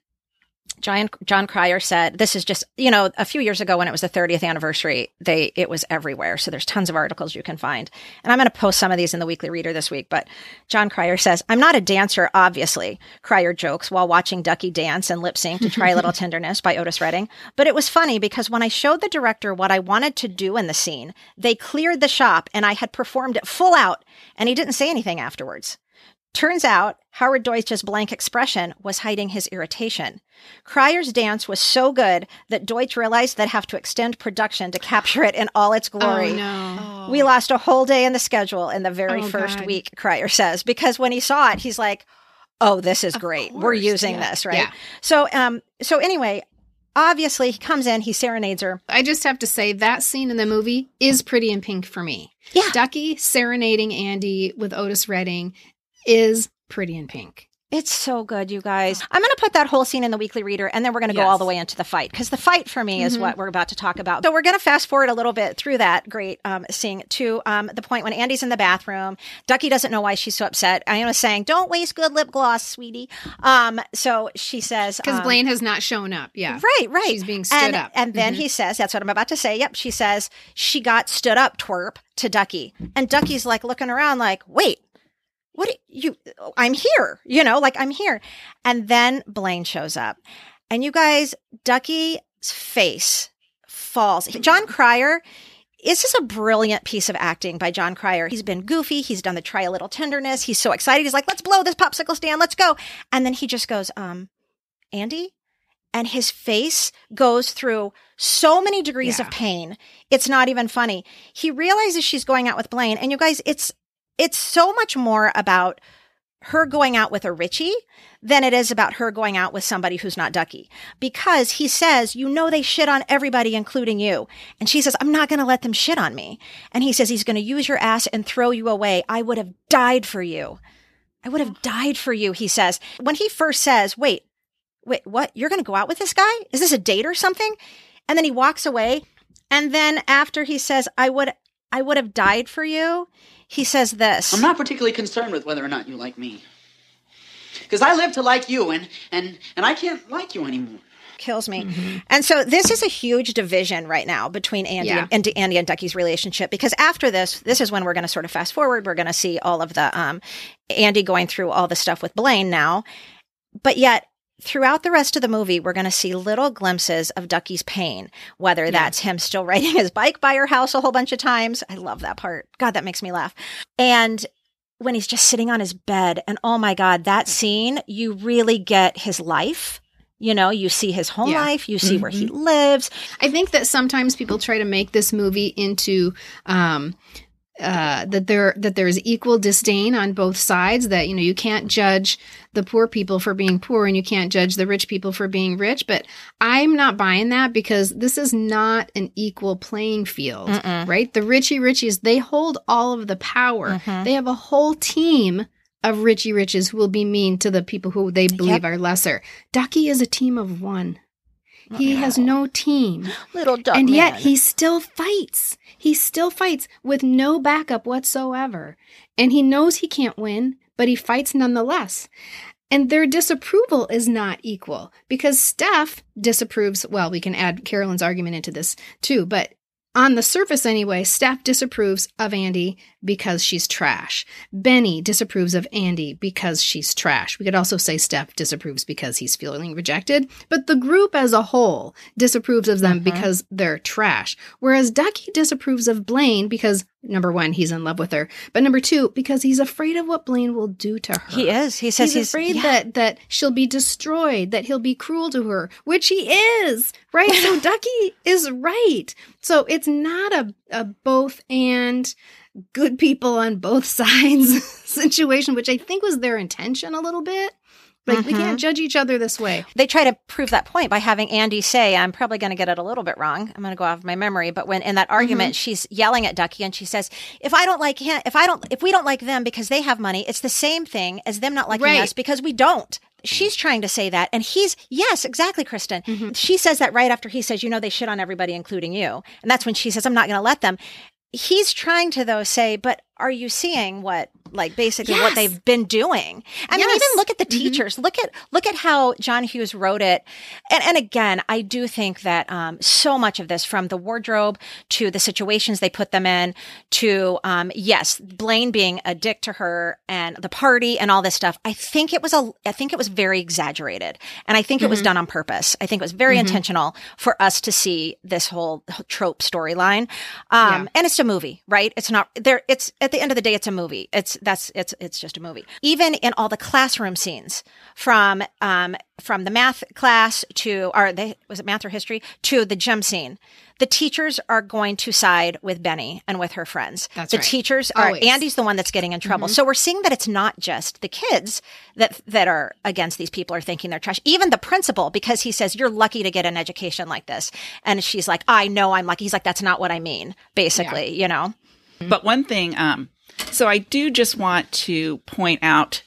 Jon, Jon Cryer said, this is just, you know, a few years ago when it was the 30th anniversary, they, it was everywhere. So there's tons of articles you can find. And I'm going to post some of these in the weekly reader this week. But Jon Cryer says, I'm not a dancer, obviously. Cryer jokes while watching Duckie dance and lip sync to Try a Little Tenderness by Otis Redding. But it was funny because when I showed the director what I wanted to do in the scene, they cleared the shop and I had performed it full out and he didn't say anything afterwards. Turns out Howard Deutch's blank expression was hiding his irritation. Cryer's dance was so good that Deutch realized they'd have to extend production to capture it in all its glory. Oh no. We lost a whole day in the schedule in the very Oh, first God. week, Cryer says, because when he saw it, he's like, oh, this is great. We're using yeah. this, right? Yeah. So, um, so anyway, obviously he comes in, he serenades her. I just have to say that scene in the movie is pretty in pink for me. Yeah. Duckie serenading Andie with Otis Redding is pretty in pink. It's so good, you guys. I'm going to put that whole scene in the weekly reader and then we're going to go all the way into the fight because the fight for me is Mhm. what we're about to talk about. So we're going to fast forward a little bit through that great um, scene to um, the point when Andie's in the bathroom. Duckie doesn't know why she's so upset. I am saying, don't waste good lip gloss, sweetie. Um, so she says, Because um, Blane has not shown up. Yeah. Right, right. She's being stood and, up. And then Mhm. he says, that's what I'm about to say. Yep. She says, she got stood up, twerp, to Duckie. And Duckie's like looking around like, wait, what you, I'm here, you know, like I'm here. And then Blane shows up. And you guys, Duckie's face falls. Jon Cryer, this is a brilliant piece of acting by Jon Cryer. He's been goofy. He's done the try a little tenderness. He's so excited. He's like, let's blow this popsicle stand. Let's go. And then he just goes, um, Andie? And his face goes through so many degrees of pain. It's not even funny. He realizes she's going out with Blane. And you guys, it's, it's so much more about her going out with a Richie than it is about her going out with somebody who's not Duckie. Because he says, you know, they shit on everybody, including you. And she says, I'm not going to let them shit on me. And he says, he's going to use your ass and throw you away. I would have died for you. I would have died for you, he says. When he first says, wait, wait, what? You're going to go out with this guy? Is this a date or something? And then he walks away. And then after he says, I would, I would have died for you. He says this. I'm not particularly concerned with whether or not you like me. Because I live to like you, and, and, and I can't like you anymore. kills me. And so this is a huge division right now between Andie Yeah. and, and Andie and Duckie's relationship because after this, this is when we're going to sort of fast forward. We're going to see all of the um, Andie going through all the stuff with Blane now, but yet. Throughout the rest of the movie, we're going to see little glimpses of Duckie's pain, whether that's him still riding his bike by her house a whole bunch of times. I love that part. God, that makes me laugh. And when he's just sitting on his bed, and oh my God, that scene, you really get his life. You know, you see his home Yeah. life, you see where he Mhm. lives. I think that sometimes people try to make this movie into um, uh, that there that there is equal disdain on both sides. That you know you can't judge the poor people for being poor and you can't judge the rich people for being rich. But I'm not buying that because this is not an equal playing field, Mm-mm. right? The Richie Richies they hold all of the power. Mhm. They have a whole team. Of Richie Riches who will be mean to the people who they believe Yep. are lesser. Duckie is a team of one. He has no team. Little duck and yet man. he still fights. He still fights with no backup whatsoever. And he knows he can't win, but he fights nonetheless. And their disapproval is not equal because Steff disapproves. Well, we can add Carolyn's argument into this too, but on the surface anyway, Steff disapproves of Andie because she's trash. Benny disapproves of Andie because she's trash. We could also say Steff disapproves because he's feeling rejected, but the group as a whole disapproves of them mm-hmm. because they're trash. Whereas Duckie disapproves of Blane because number one, he's in love with her, but number two, because he's afraid of what Blane will do to her. He is. He says he's, he's- afraid yeah. that that she'll be destroyed, that he'll be cruel to her, which he is, right? so Duckie is right. So it's not a, a both and good people on both sides situation, which I think was their intention a little bit. Like we Mhm. can't judge each other this way. They try to prove that point by having Andie say, I'm probably going to get it a little bit wrong. I'm going to go off of my memory. But when in that argument, she's yelling at Duckie and she says, if I don't like him, if I don't, if we don't like them because they have money, it's the same thing as them not liking Right. us because we don't. She's trying to say that. And he's, yes, exactly, Kristen. Mm-hmm. She says that right after he says, you know, they shit on everybody, including you. And that's when she says, I'm not going to let them. He's trying to, though, say, but are you seeing what, like, basically what they've been doing? I mean, Yes. even look at the Mhm. teachers. Look at look at how John Hughes wrote it. And and again, I do think that um, so much of this, from the wardrobe to the situations they put them in, to um, yes, Blane being a dick to her and the party and all this stuff. I think it was a I think it was very exaggerated, and I think it was Mhm. done on purpose. I think it was very Mhm. intentional for us to see this whole trope storyline. Um, And it's a movie, right? It's not there. It's It's at the end of the day, it's a movie. It's that's it's it's just a movie. Even in all the classroom scenes, from um from the math class to or they was it math or history to the gym scene, the teachers are going to side with Benny and with her friends. That's the right. teachers are. Always. Andie's the one that's getting in trouble. Mhm. So we're seeing that it's not just the kids that that are against these people or thinking they're trash. Even the principal, because he says you're lucky to get an education like this, and she's like, I know I'm lucky. He's like, that's not what I mean. Basically, you know. But one thing, um, so I do just want to point out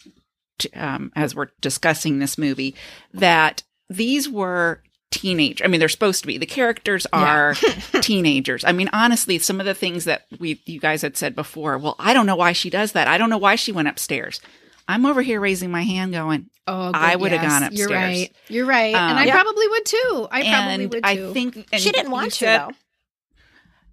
t- um, as we're discussing this movie that these were teenage. I mean, they're supposed to be. The characters are teenagers. I mean, honestly, some of the things that we you guys had said before. Well, I don't know why she does that. I don't know why she went upstairs. I'm over here raising my hand, going, Oh, I good, would have gone upstairs. You're right. You're right. and Um, I Yeah. probably would too. I probably and would I think and she didn't want to said- though.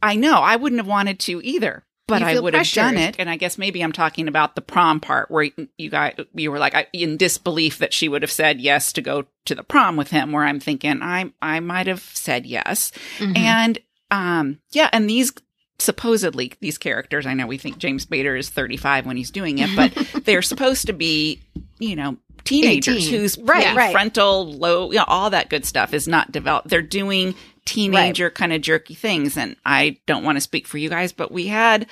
I know. I wouldn't have wanted to either, but I would have done it. And I guess maybe I'm talking about the prom part where you guys, you were like I- in disbelief that she would have said yes to go to the prom with him. Where I'm thinking I I might have said yes, Mhm. and um yeah, and these supposedly these characters. I know we think James Spader is 35 when he's doing it, but they're supposed to be you know teenagers 18. whose Right, yeah, right. frontal low, you know, all that good stuff is not developed. They're doing teenager kind of jerky things. And I don't want to speak for you guys, but we had,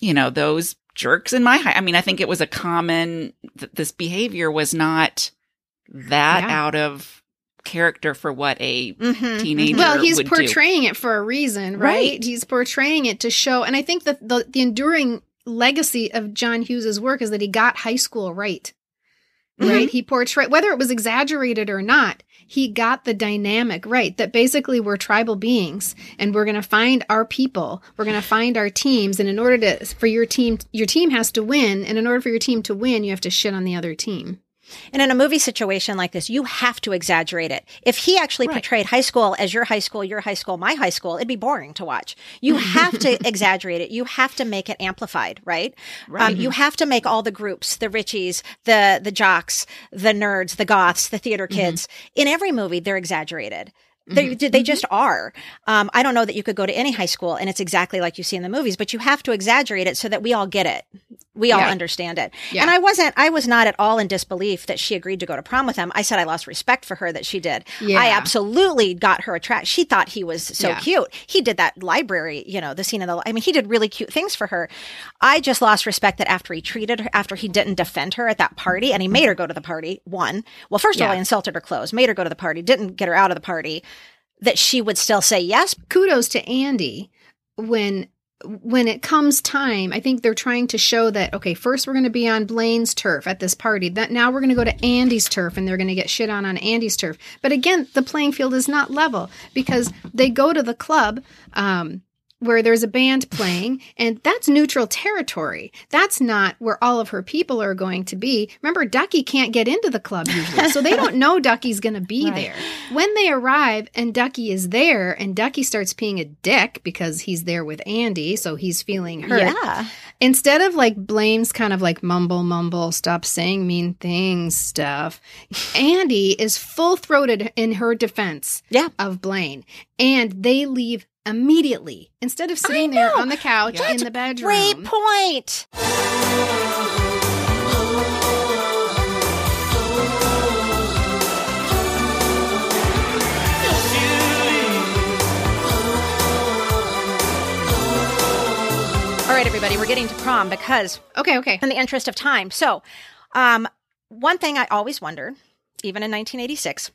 you know, those jerks in my high. I mean, I think it was a common, th- this behavior was not that Yeah. out of character for what a Mhm, teenager well, he's would do. portraying it for a reason, right? Right. He's portraying it to show, and I think that the, the enduring legacy of John Hughes's work is that he got high school right. Mm-hmm. Right? He portrayed whether it was exaggerated or not, he got the dynamic right. That basically we're tribal beings and we're going to find our people. We're going to find our teams and in order to for your team your team has to win and in order for your team to win, you have to shit on the other team. And in a movie situation like this, you have to exaggerate it. If he actually Right. portrayed high school as your high school, your high school, my high school, it'd be boring to watch. You have to exaggerate it. You have to make it amplified, right? Um, you have to make all the groups, the Richies, the the jocks, the nerds, the goths, the theater kids. In every movie, they're exaggerated. They, they just are. Um, I don't know that you could go to any high school and it's exactly like you see in the movies, but you have to exaggerate it so that we all get it. We all Yeah. understand it. Yeah. And I wasn't, I was not at all in disbelief that she agreed to go to prom with him. I said I lost respect for her that she did. Yeah. I absolutely got her attract. She thought he was so cute. He did that library, you know, the scene in the, I mean, he did really cute things for her. I just lost respect that after he treated her, after he didn't defend her at that party and he made her go to the party, one. Well, first of all, he insulted her clothes, made her go to the party, didn't get her out of the party, that she would still say yes. kudos to Andie when when it comes time. I think they're trying to show that okay, first we're going to be on Blane's turf at this party. That now we're going to go to Andie's turf and they're going to get shit on on Andie's turf. But again, the playing field is not level because they go to the club um where there's a band playing and that's neutral territory. That's not where all of her people are going to be. Remember Duckie can't get into the club usually. So they don't know Duckie's going to be Right. there. When they arrive and Duckie is there and Duckie starts being a dick because he's there with Andie, so he's feeling hurt. Yeah. Instead of like Blane's kind of like mumble mumble, stop saying mean things stuff, Andie is full throated in her defense Yeah. of Blane. And they leave immediately instead of sitting there on the couch That's in the bedroom. Great point. All right, everybody, we're getting to prom because Okay, okay. in the interest of time. So, um, one thing I always wondered, even in 1986.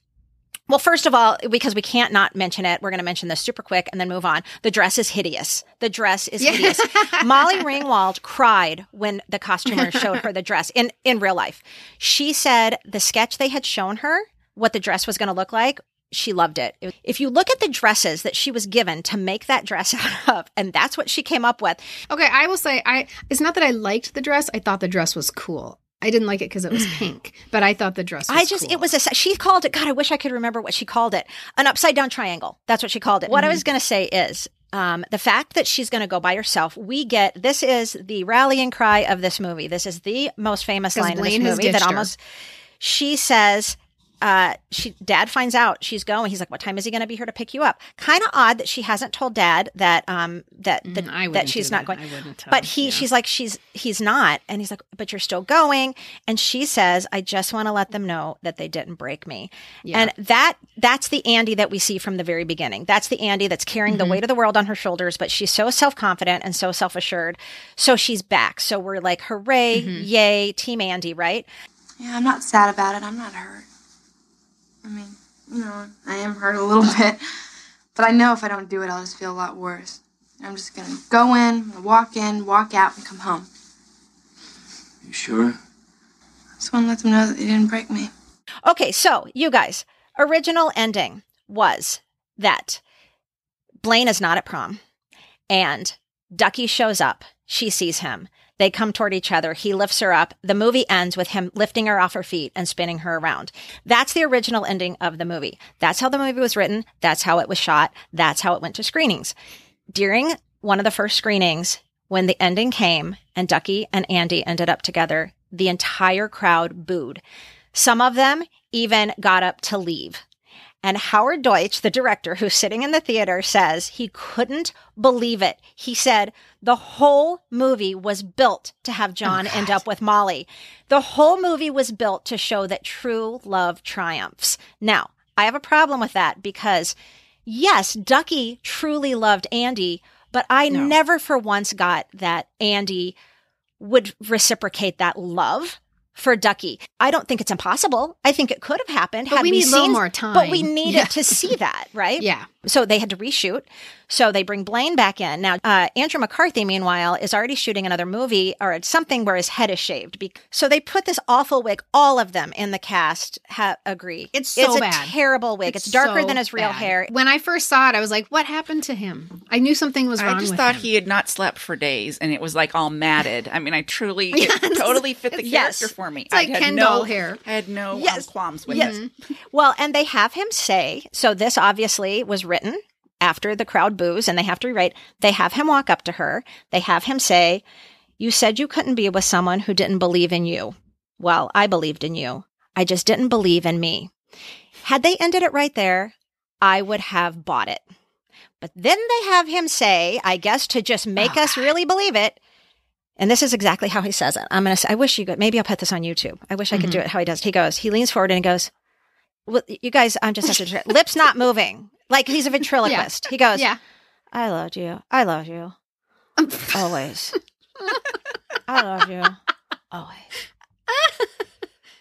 Well, first of all, because we can't not mention it, we're going to mention this super quick and then move on. The dress is hideous. The dress is Yeah. hideous. Molly Ringwald cried when the costumer showed her the dress in in real life. She said the sketch they had shown her, what the dress was going to look like, she loved it. If you look at the dresses that she was given to make that dress out of, and that's what she came up with, Okay, I will say I it's not that I liked the dress, I thought the dress was cool. I didn't like it because it was pink, but I thought the dress was I just, cool. it was a, she called it, God, I wish I could remember what she called it. An upside down triangle. That's what she called it. What I was going to say is, um, the fact that she's going to go by herself, we get, this is the rallying cry of this movie. This is the most famous line Blane in this movie that ditched her. almost, she says, uh, she dad finds out she's going. He's like, "What time is he going to be here to pick you up?" Kind of odd that she hasn't told dad that um that that, Mm, I that she's not that. going. I wouldn't tell, But he, yeah. she's like, she's he's not, and he's like, "But you're still going." And she says, "I just want to let them know that they didn't break me." Yeah. And that that's the Andie that we see from the very beginning. That's the Andie that's carrying Mm-hmm. the weight of the world on her shoulders, but she's so self confident and so self assured. So she's back. So we're like, hooray, Mm-hmm. yay, Team Andie, right? Yeah, I'm not sad about it. I'm not hurt. I mean, you know, I am hurt a little bit. But I know if I don't do it, I'll just feel a lot worse. I'm just gonna go in, walk in, walk out, and come home. You sure? I Just want to let them know that they didn't break me. Okay, so you guys, original ending was that Blane is not at prom and Duckie shows up. She sees him. They come toward each other. He lifts her up. The movie ends with him lifting her off her feet and spinning her around. That's the original ending of the movie. That's how the movie was written. That's how it was shot. That's how it went to screenings. During one of the first screenings, when the ending came and Duckie and Andie ended up together, the entire crowd booed. Some of them even got up to leave. And Howard Deutch, the director who's sitting in the theater, says he couldn't believe it. He said the whole movie was built to have oh, Jon end up with Molly. The whole movie was built to show that true love triumphs. Now, I have a problem with that because, yes, Duckie truly loved Andie, but I never for once got that Andie would reciprocate that love for Duckie. I don't think it's impossible. I think it could have happened. But had we need seen- more time. But we needed Yeah. to see that, right? Yeah. So they had to reshoot. So they bring Blane back in. Now, uh, Andrew McCarthy, meanwhile, is already shooting another movie or it's something where his head is shaved. Be- so they put this awful wig. All of them in the cast ha- agree. It's so it's a terrible wig. It's, darker so than his real bad. hair. When I first saw it, I was like, "What happened to him?" I knew something was wrong. I just with thought him. he had not slept for days and it was like all matted. I mean, I truly, Yes. totally fit the Yes. character for me. It's like I had Ken no, doll hair. I had no um, qualms with Yes. it. Well, and they have him say, so this obviously was written after the crowd boos and they have to rewrite. They have him walk up to her. They have him say, You said you couldn't be with someone who didn't believe in you. Well, I believed in you. I just didn't believe in me. Had they ended it right there, I would have bought it. But then they have him say, I guess to just make us ah. really believe it. And this is exactly how he says it. I'm going to say, I wish you could, maybe I'll put this on YouTube. I wish I could do mm-hmm. it how he does. He goes, he leans forward and he goes, well, you guys, I'm just such a lips not moving. Like he's a ventriloquist. He goes, yeah. I loved you. I love you. Always. I love you. Always.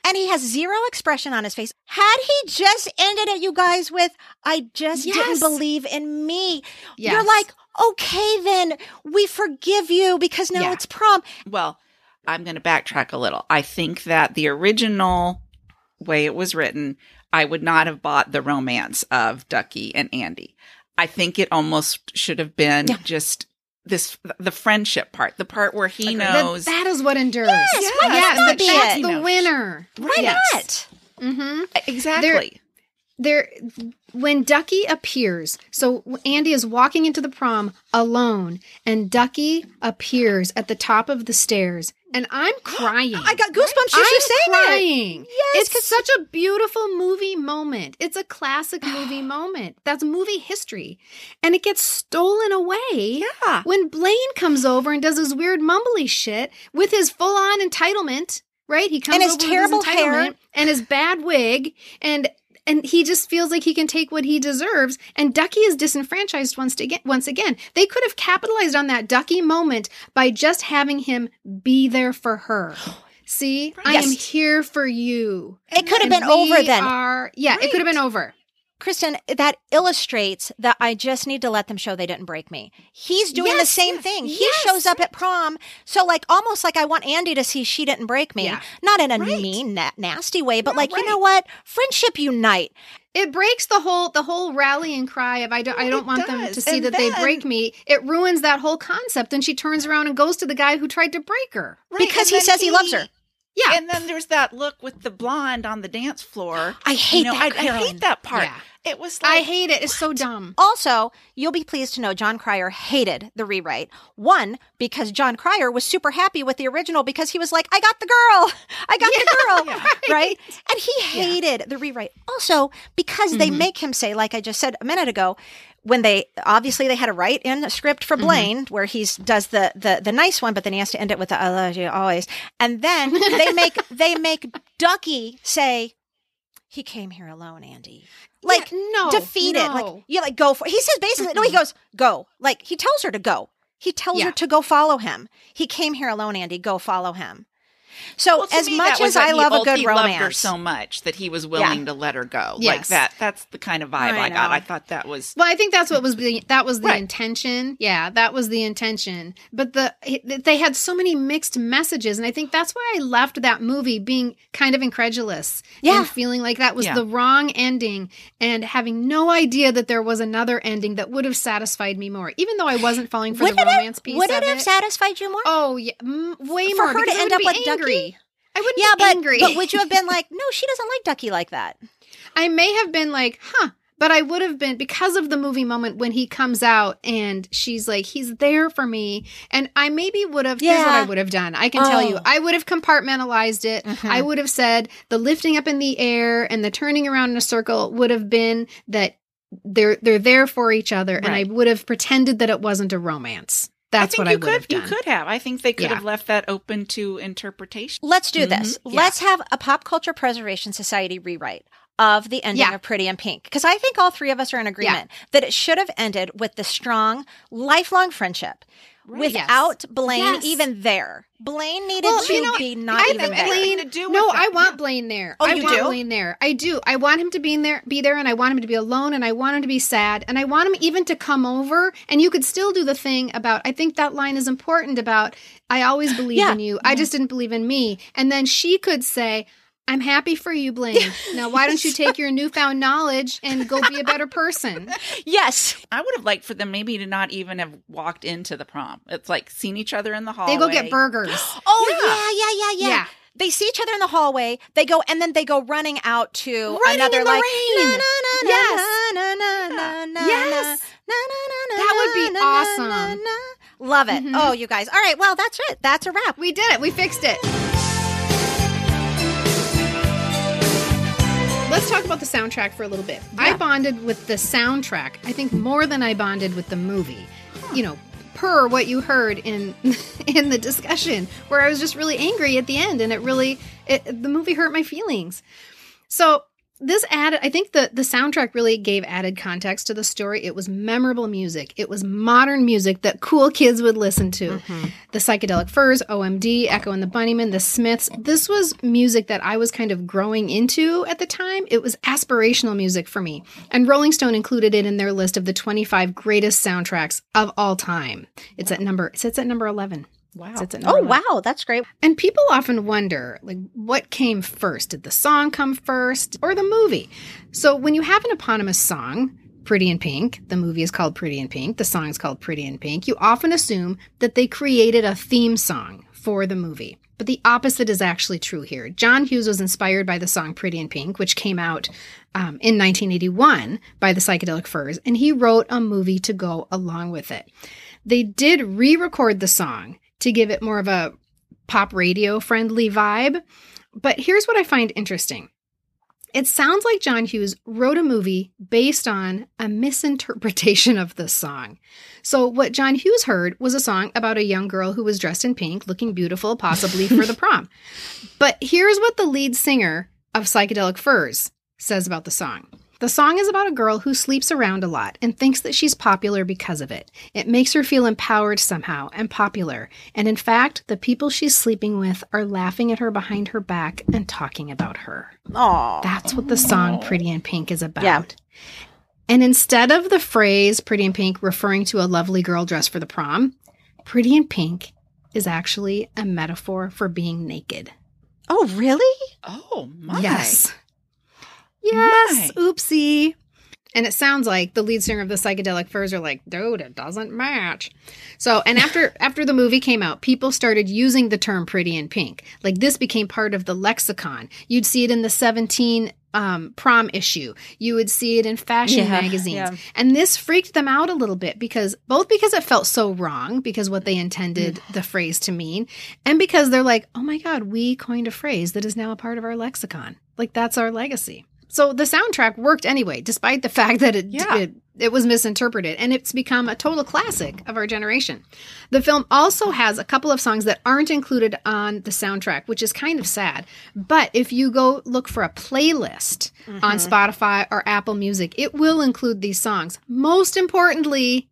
and he has zero expression on his face. Had he just ended it, you guys, with, I just Yes. didn't believe in me. You're like, okay, then we forgive you because now Yeah. it's prom. Well, I'm going to backtrack a little. I think that the original way it was written, I would not have bought the romance of Duckie and Andie. I think it almost should have been just this the friendship part, the part where he knows. that is what endures. Yes, why yes, that- be that's the winner. Why Yes. not? Mm-hmm. exactly. there when Duckie appears, so Andie is walking into the prom alone, and Duckie appears at the top of the stairs, and I'm crying. I got goosebumps just you saying it. crying. Yes, it's such a beautiful movie moment. It's a classic movie moment. That's movie history, and it gets stolen away. Yeah. When Blane comes over and does his weird mumbly shit with his full-on entitlement, right? He comes And his over terrible with his hair. and his bad wig, and and he just feels like he can take what he deserves. And Duckie is disenfranchised once again. Once again, they could have capitalized on that Duckie moment by just having him be there for her. See, I am here for you. It could have been over then. Are, yeah, it could have been over. Kristen, that illustrates that I just need to let them show they didn't break me. He's doing the same yes, thing. He yes. shows up at prom. So, like, almost like I want Andie to see she didn't break me. Yeah. Not in a Right. mean, na- nasty way, but No, like, you know what? Friendship unite. It breaks the whole the whole rallying cry of I don't I don't It want them to see And that they break me. It ruins that whole concept. And she turns around and goes to the guy who tried to break her. Right, because he then says he loves her. Yeah. And then there's that look with the blonde on the dance floor. I hate you know, that, I, I hate that part. Yeah. It was like I hate it. It's so dumb. Also, you'll be pleased to know Jon Cryer hated the rewrite. One, because Jon Cryer was super happy with the original because he was like, I got the girl. I got the girl. right. And he hated the rewrite. Also, because they Mm-hmm. make him say, like I just said a minute ago, when they obviously they had to write in a script Mm-hmm. for Blane where he's does the the the nice one, but then he has to end it with the I love you always. And then they make they make Duckie say, He came here alone, Andie. Like Yeah, no, defeated. Like you like go for he says basically no, he goes, go. Like he tells her to go. He tells Yeah. her to go follow him. He came here alone, Andie. Go follow him. So Well, as much as I love a good he romance, loved her so much that he was willing Yeah. to let her go. Like that. That's the kind of vibe I I, got. I thought that was Well, I think that's what was the mm-hmm. that was the Right. intention. Yeah, that was the intention. But the they had so many mixed messages, and I think that's why I left that movie being kind of incredulous. Yeah. and feeling like that was Yeah. the wrong ending, and having no idea that there was another ending that would have satisfied me more, even though I wasn't falling for would the romance have, piece would of it have it. satisfied you more? oh yeah, m- way For more her to end up with angry. Duckie? I wouldn't yeah, be but angry. but would you have been like, no, she doesn't like Duckie like that? I may have been like, huh. But I would have been because of the movie moment when he comes out and she's like, he's there for me. And I maybe would have, here's what Yeah. I would have done. I can tell you, Oh. I would have compartmentalized it. Mhm. I would have said the lifting up in the air and the turning around in a circle would have been that they're they're there for each other. And I would have pretended that it wasn't a romance. That's I think what you I would could, have done. You could have. I think they could Yeah. have left that open to interpretation. Let's do this. Mhm. Yeah. Let's have a Pop Culture Preservation Society rewrite of the ending Yeah. of Pretty in Pink. Because I think all three of us are in agreement that it should have ended with the strong, lifelong friendship without Blane Yes. even there. Blane needed Well, to you know, be not I even think there. Blane, to do no, with I want Blane there. Oh, I you want do? Blane there. I do. I want him to be in there, be there, and I want him to be alone, and I want him to be sad, and I want him even to come over. And you could still do the thing about. I think that line is important about. I always believe Yeah. in you. I just didn't believe in me. And then she could say. I'm happy for you, Blane. Now, why don't you take your newfound knowledge and go be a better person? yes. I would have liked for them maybe to not even have walked into the prom. It's like seen each other in the hallway. They go get burgers. Oh, yeah, yeah, yeah, yeah. Yeah. They see each other in the hallway. They go, and then they go running out to Running another like rain. na, na, na, Yes. na, na, na, na, Yes. na, na, na, That would be na, na, na, awesome. na. Love it. Mhm. Oh, you guys. All right. Well, that's it. That's a wrap. We did it. We fixed it. Let's talk about the soundtrack for a little bit. I bonded with the soundtrack, I think more than I bonded with the movie. You know, per what you heard in in the discussion where I was just really angry at the end and it really it, the movie hurt my feelings. So, this added i think the the soundtrack really gave added context to the story. It was memorable music. It was modern music that cool kids would listen to. Mm-hmm. The psychedelic furs omd echo and the bunnymen the smiths. This was music that i was kind of growing into at the time. It was aspirational music for me. And rolling stone included it in their list of the 25 greatest soundtracks of all time. It's at number it sits at number 11 Wow. It sits at number Oh, 11. wow. That's great. And people often wonder, like, what came first? Did the song come first or the movie? So when you have an eponymous song, Pretty in Pink, the movie is called Pretty in Pink, the song is called Pretty in Pink, you often assume that they created a theme song for the movie. But the opposite is actually true here. John Hughes was inspired by the song Pretty in Pink, which came out um, in 1981 by the Psychedelic Furs, and he wrote a movie to go along with it. They did re record the song to give it more of a pop radio friendly vibe. But here's what I find interesting it sounds like John Hughes wrote a movie based on a misinterpretation of the song. So, what John Hughes heard was a song about a young girl who was dressed in pink, looking beautiful, possibly for the prom. But here's what the lead singer of Psychedelic Furs says about the song. The song is about a girl who sleeps around a lot and thinks that she's popular because of it. It makes her feel empowered somehow and popular. And in fact, the people she's sleeping with are laughing at her behind her back and talking about her. Oh. That's what the song Pretty in Pink is about. Yeah. And instead of the phrase Pretty in Pink referring to a lovely girl dressed for the prom, Pretty in Pink is actually a metaphor for being naked. Oh, really? Oh my. Yes. Yes. Oopsie. And it sounds like the lead singer of the psychedelic furs are like, dude, it doesn't match. So, and after after the movie came out, people started using the term pretty in pink. Like this became part of the lexicon. You'd see it in the 17 um, prom issue. You would see it in fashion Yeah, magazines. yeah. And this freaked them out a little bit because both because it felt so wrong because what they intended Mm. the phrase to mean, and because they're like, oh my God, we coined a phrase that is now a part of our lexicon. Like that's our legacy. So the soundtrack worked anyway, despite the fact that it, Yeah. it it was misinterpreted, and it's become a total classic of our generation. The film also has a couple of songs that aren't included on the soundtrack, which is kind of sad. But if you go look for a playlist on mm-hmm. Spotify or Apple Music, it will include these songs. Most importantly,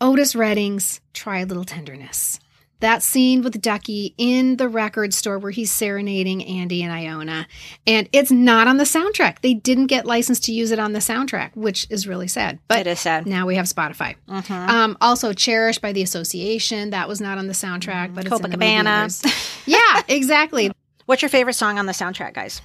Otis Redding's Try a Little Tenderness. That scene with Duckie in the record store where he's serenading Andie and Iona. And it's not on the soundtrack. They didn't get licensed to use it on the soundtrack, which is really sad. But it is sad. now we have Spotify. Mhm. Um, also, Cherish by the Association. That was not on the soundtrack, but it's in the movie. Yeah, exactly. What's your favorite song on the soundtrack, guys?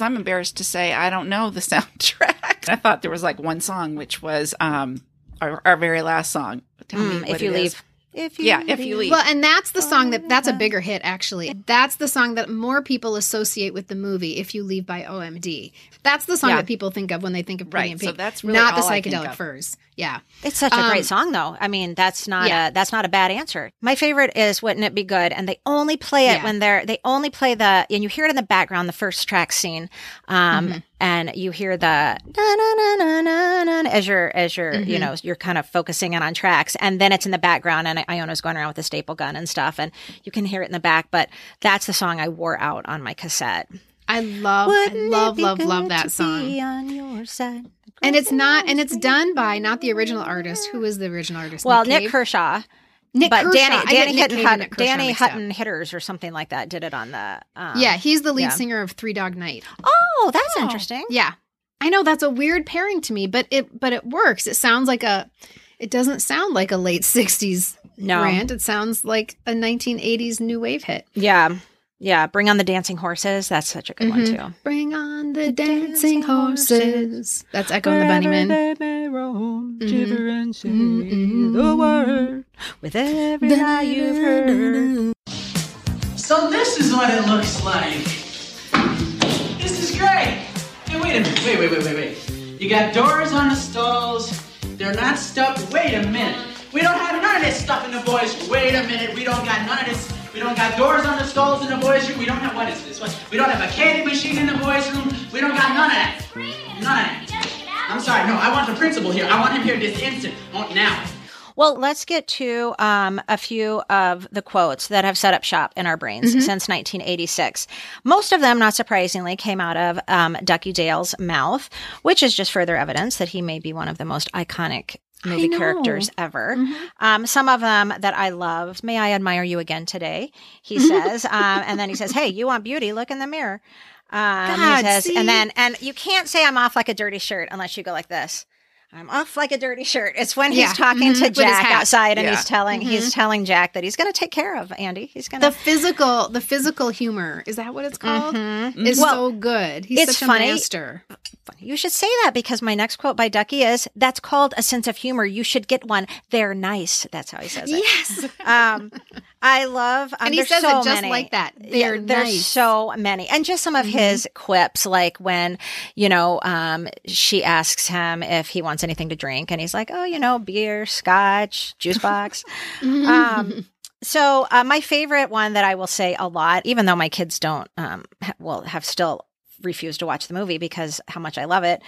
I'm embarrassed to say I don't know the soundtrack. I thought there was like one song, which was um our, our very last song. Tell me Mm, what if you it is. Leave. If you Yeah, if you leave. Well, and that's the song that that's a oh. bigger hit actually. That's the song that more people associate with the movie If You Leave by OMD. That's the song Yeah. that people think of when they think of Pretty Right, and so that's really not the all I think psychedelic of. furs. Yeah. It's such a Um, great song, though. I mean, that's not Yeah. a that's not a bad answer. My favorite is "Wouldn't It Be Good," and they only play it Yeah. when they're they only play the and you hear it in the background, the first track scene, um, Mm-hmm. and you hear the na na na na na na as you're as you're you Mhm. know you're kind of focusing in on Trax, and then it's in the background, and Iona's going around with a staple gun and stuff, and you can hear it in the back. But that's the song I wore out on my cassette. I love Wouldn't I love love love that song. be on your side? And it's not and it's done by not the original artist. Who is the original artist? Well, Nick Cave? Kershaw. Nick but Kershaw. Danny Danny Nick Hutton, Cave and Hut- Nik Kershaw Danny up. Hutton Hitters or something like that did it on the. Um, yeah, he's the lead yeah. singer of Three Dog Night. Oh, that's interesting. Yeah. I know that's a weird pairing to me, but it but it works. It sounds like a it doesn't sound like a late 60s No. brand. It sounds like a 1980s new wave hit. Yeah, yeah. Bring on the dancing horses. That's such a good one Mhm. too. Bring on the dancing horses. That's Echo and the Bunnymen. They may roam, Mhm. shiver and say Mhm. the word with every lie you've heard. So this is what it looks like. This is great. Hey, wait a minute. Wait, wait, wait, wait, wait. You got doors on the stalls. They're not stuffed. Wait a minute. We don't have none of this stuff in the boys' Wait a minute. We don't got none of this. We don't got doors on the stalls in the boys' room. We don't have what is this? What? We don't have a candy machine in the boys' room. We don't got none of that. None of that. I'm sorry. No, I want the principal here. I want him here this instant. Oh, now. Well, let's get to um, a few of the quotes that have set up shop in our brains Mhm. since 1986. Most of them, not surprisingly, came out of um, Duckie Dale's mouth, which is just further evidence that he may be one of the most iconic movie characters ever. Mhm. Um, some of them that I loved. May I admire you again today? He says, um, and then he says, "Hey, you want beauty? Look in the mirror." Um, God, he says, and then and you can't say I'm off like a dirty shirt unless you go like this. I'm off like a dirty shirt. It's when he's Yeah. talking Mhm. to Jack outside and Yeah. he's telling he's Mhm. telling Jack that he's going to take care of Andie. He's going to The to physical the physical humor, is that what it's called? Mhm. Is Well, so good. He's it's such funny. a master. You should say that because my next quote by Duckie is that's called a sense of humor. You should get one. They're nice. That's how he says it. Yes. Um, I love, um, And he says so it just many. like that. They're there's nice. so many, and just some of his quips, like when you know um, she asks him if he wants anything to drink, and he's like, "Oh, you know, beer, scotch, juice box." um, so uh, my favorite one that I will say a lot, even though my kids don't, um, ha- well, have still refused to watch the movie because how much I love it.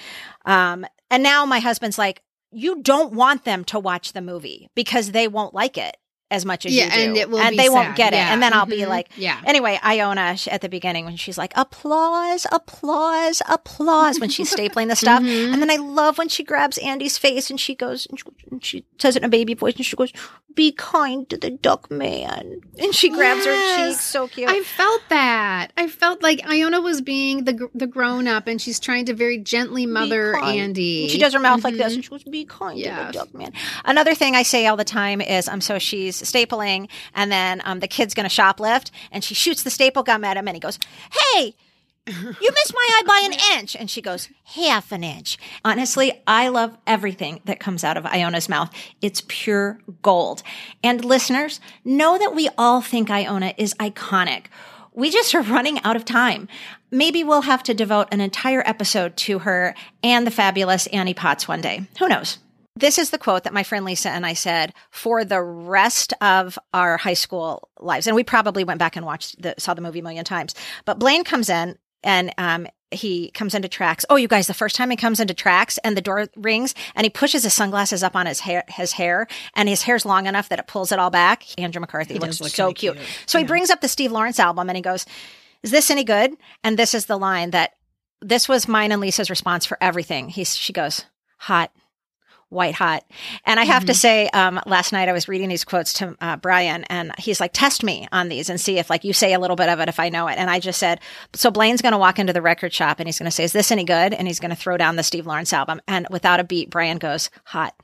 Um, and now my husband's like, you don't want them to watch the movie because they won't like it as much as yeah, you do, and it will and they won't sad. get it. And then I'll be Mhm. like, yeah. Anyway, Iona at the beginning when she's like, applause, applause, applause when she's stapling the stuff. Mhm. And then I love when she grabs Andie's face and she goes, and she, and she says it in a baby voice and she goes, be kind to the duck man. And she grabs her Yes. cheek. So cute. I felt that. I felt like Iona was being the the grown up, and she's trying to very gently mother. Andie. And she does her mouth like this Mhm. and she goes, be kind to the duck man. Another thing I say all the time is, I'm so she's stapling and then um, the kid's going to shoplift and she shoots the staple gum at him and he goes, hey, you missed my eye by an inch. And she goes, half an inch. Honestly, I love everything that comes out of Iona's mouth. It's pure gold. And listeners, know that we all think Iona is iconic. We just are running out of time. Maybe we'll have to devote an entire episode to her and the fabulous Annie Potts one day. Who knows? This is the quote that my friend Lisa and I said for the rest of our high school lives. And we probably went back and watched the, saw the movie a million times. But Blane comes in and, um, he comes into Trax. Oh, you guys, the first time he comes into Trax and the door rings and he pushes his sunglasses up on his hair, his hair and his hair's long enough that it pulls it all back. Andrew McCarthy He looks look so cute. cute. So he brings up the Steve Lawrence album and he goes, is this any good? And this is the line that this was mine and Lisa's response for everything. He's, she goes, hot, white hot. And I have to say, um, last night I was reading these quotes to uh, Brian, and he's like, "Test me on these and see if like you say a little bit of it if I know it." And I just said, "So Blane's going to walk into the record shop and he's going to say, is this any good?" And he's going to throw down the Steve Lawrence album, and without a beat, Brian goes, "Hot."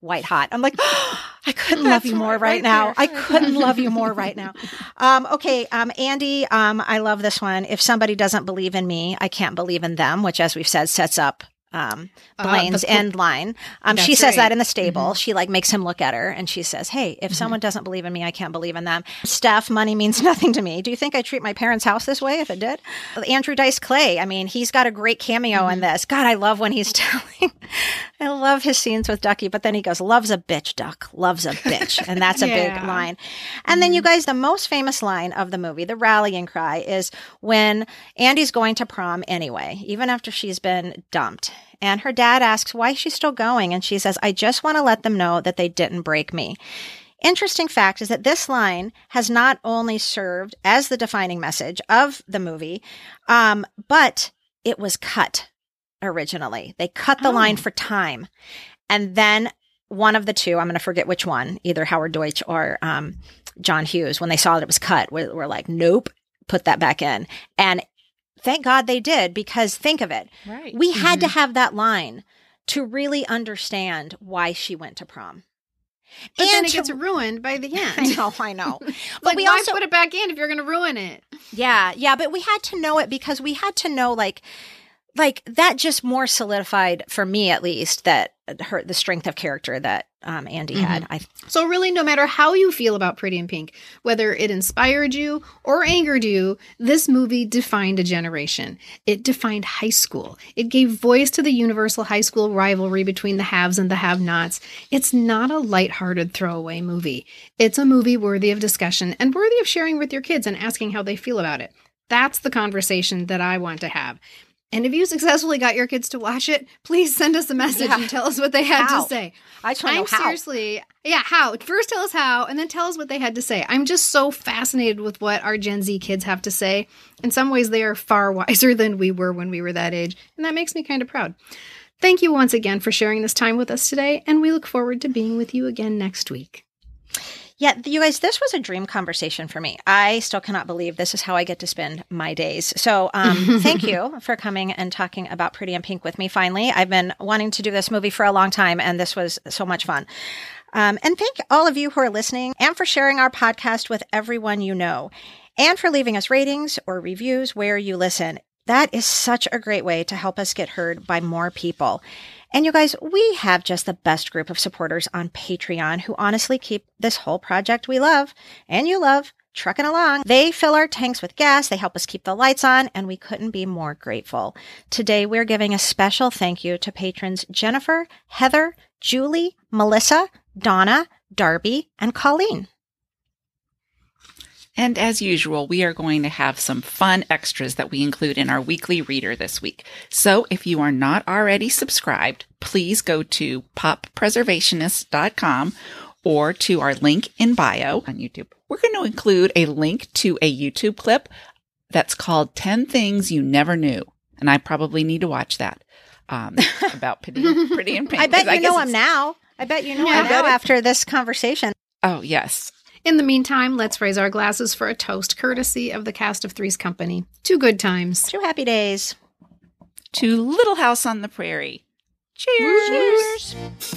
White hot. I'm like, I couldn't love you more right, now. I couldn't love you more right now. Um, okay, um, Andie, um, I love this one. If somebody doesn't believe in me, I can't believe in them, which, as we've said, sets up um, Uh, Blane's the- end line. Um, she says that in the stable. She like makes him look at her and she says, Hey, if someone doesn't believe in me, I can't believe in them. Steff, money means nothing to me. Do you think I treat my parents' house this way if it did? Andrew Dice Clay. I mean, he's got a great cameo in this. God, I love when he's telling, I love his scenes with Duckie, but then he goes, Loves a bitch, Duck, loves a bitch. And that's a big line. And then you guys, the most famous line of the movie, the rallying cry, is when Andie's going to prom anyway, even after she's been dumped. And her dad asks why she's still going. And she says, I just want to let them know that they didn't break me. Interesting fact is that this line has not only served as the defining message of the movie, um, but it was cut originally. They cut the line for time. And then one of the two, I'm going to forget which one, either Howard Deutch or um, John Hughes, when they saw that it was cut, were, were like, nope, put that back in. And thank God they did because think of it. Right. We had to mm-hmm. have that line to really understand why she went to prom. But then And it to- gets ruined by the end. I know, I know. like, we also- put it back in if you're going to ruin it? Yeah, yeah, but we had to know it because we had to know like like that just more solidified for me at least that her the strength of character that um Andie had. I So, really, no matter how you feel about Pretty in Pink, whether it inspired you or angered you, this movie defined a generation. It defined high school. It gave voice to the universal high school rivalry between the haves and the have nots. It's not a lighthearted throwaway movie. It's a movie worthy of discussion and worthy of sharing with your kids and asking how they feel about it. That's the conversation that I want to have. And if you successfully got your kids to watch it, please send us a message Yeah. and tell us what they had How? to say. I just I'm seriously, yeah, how? First tell us how, and then tell us what they had to say. I'm just so fascinated with what our Gen Z kids have to say. In some ways, they are far wiser than we were when we were that age, and that makes me kind of proud. Thank you once again for sharing this time with us today, and we look forward to being with you again next week. Yeah, you guys, this was a dream conversation for me. I still cannot believe this is how I get to spend my days. So, um, thank you for coming and talking about Pretty in Pink with me finally. I've been wanting to do this movie for a long time, and this was so much fun. Um, and thank all of you who are listening and for sharing our podcast with everyone you know and for leaving us ratings or reviews where you listen. That is such a great way to help us get heard by more people. And you guys, we have just the best group of supporters on Patreon who honestly keep this whole project we love and you love trucking along. They fill our tanks with gas, they help us keep the lights on, and we couldn't be more grateful. Today, we're giving a special thank you to patrons Jennifer, Heather, Julie, Melissa, Donna, Darby, and Colleen. And as usual, we are going to have some fun extras that we include in our weekly reader this week. So if you are not already subscribed, please go to poppreservationist.com or to our link in bio on YouTube. We're going to include a link to a YouTube clip that's called 10 Things You Never Knew. And I probably need to watch that um, about pretty, pretty and pink. I bet you guess know him now. I bet you know Yeah. him now after this conversation. Oh, yes. In the meantime, let's raise our glasses for a toast courtesy of the cast of Three's Company. To good times. To happy days. To Little House on the Prairie. Cheers.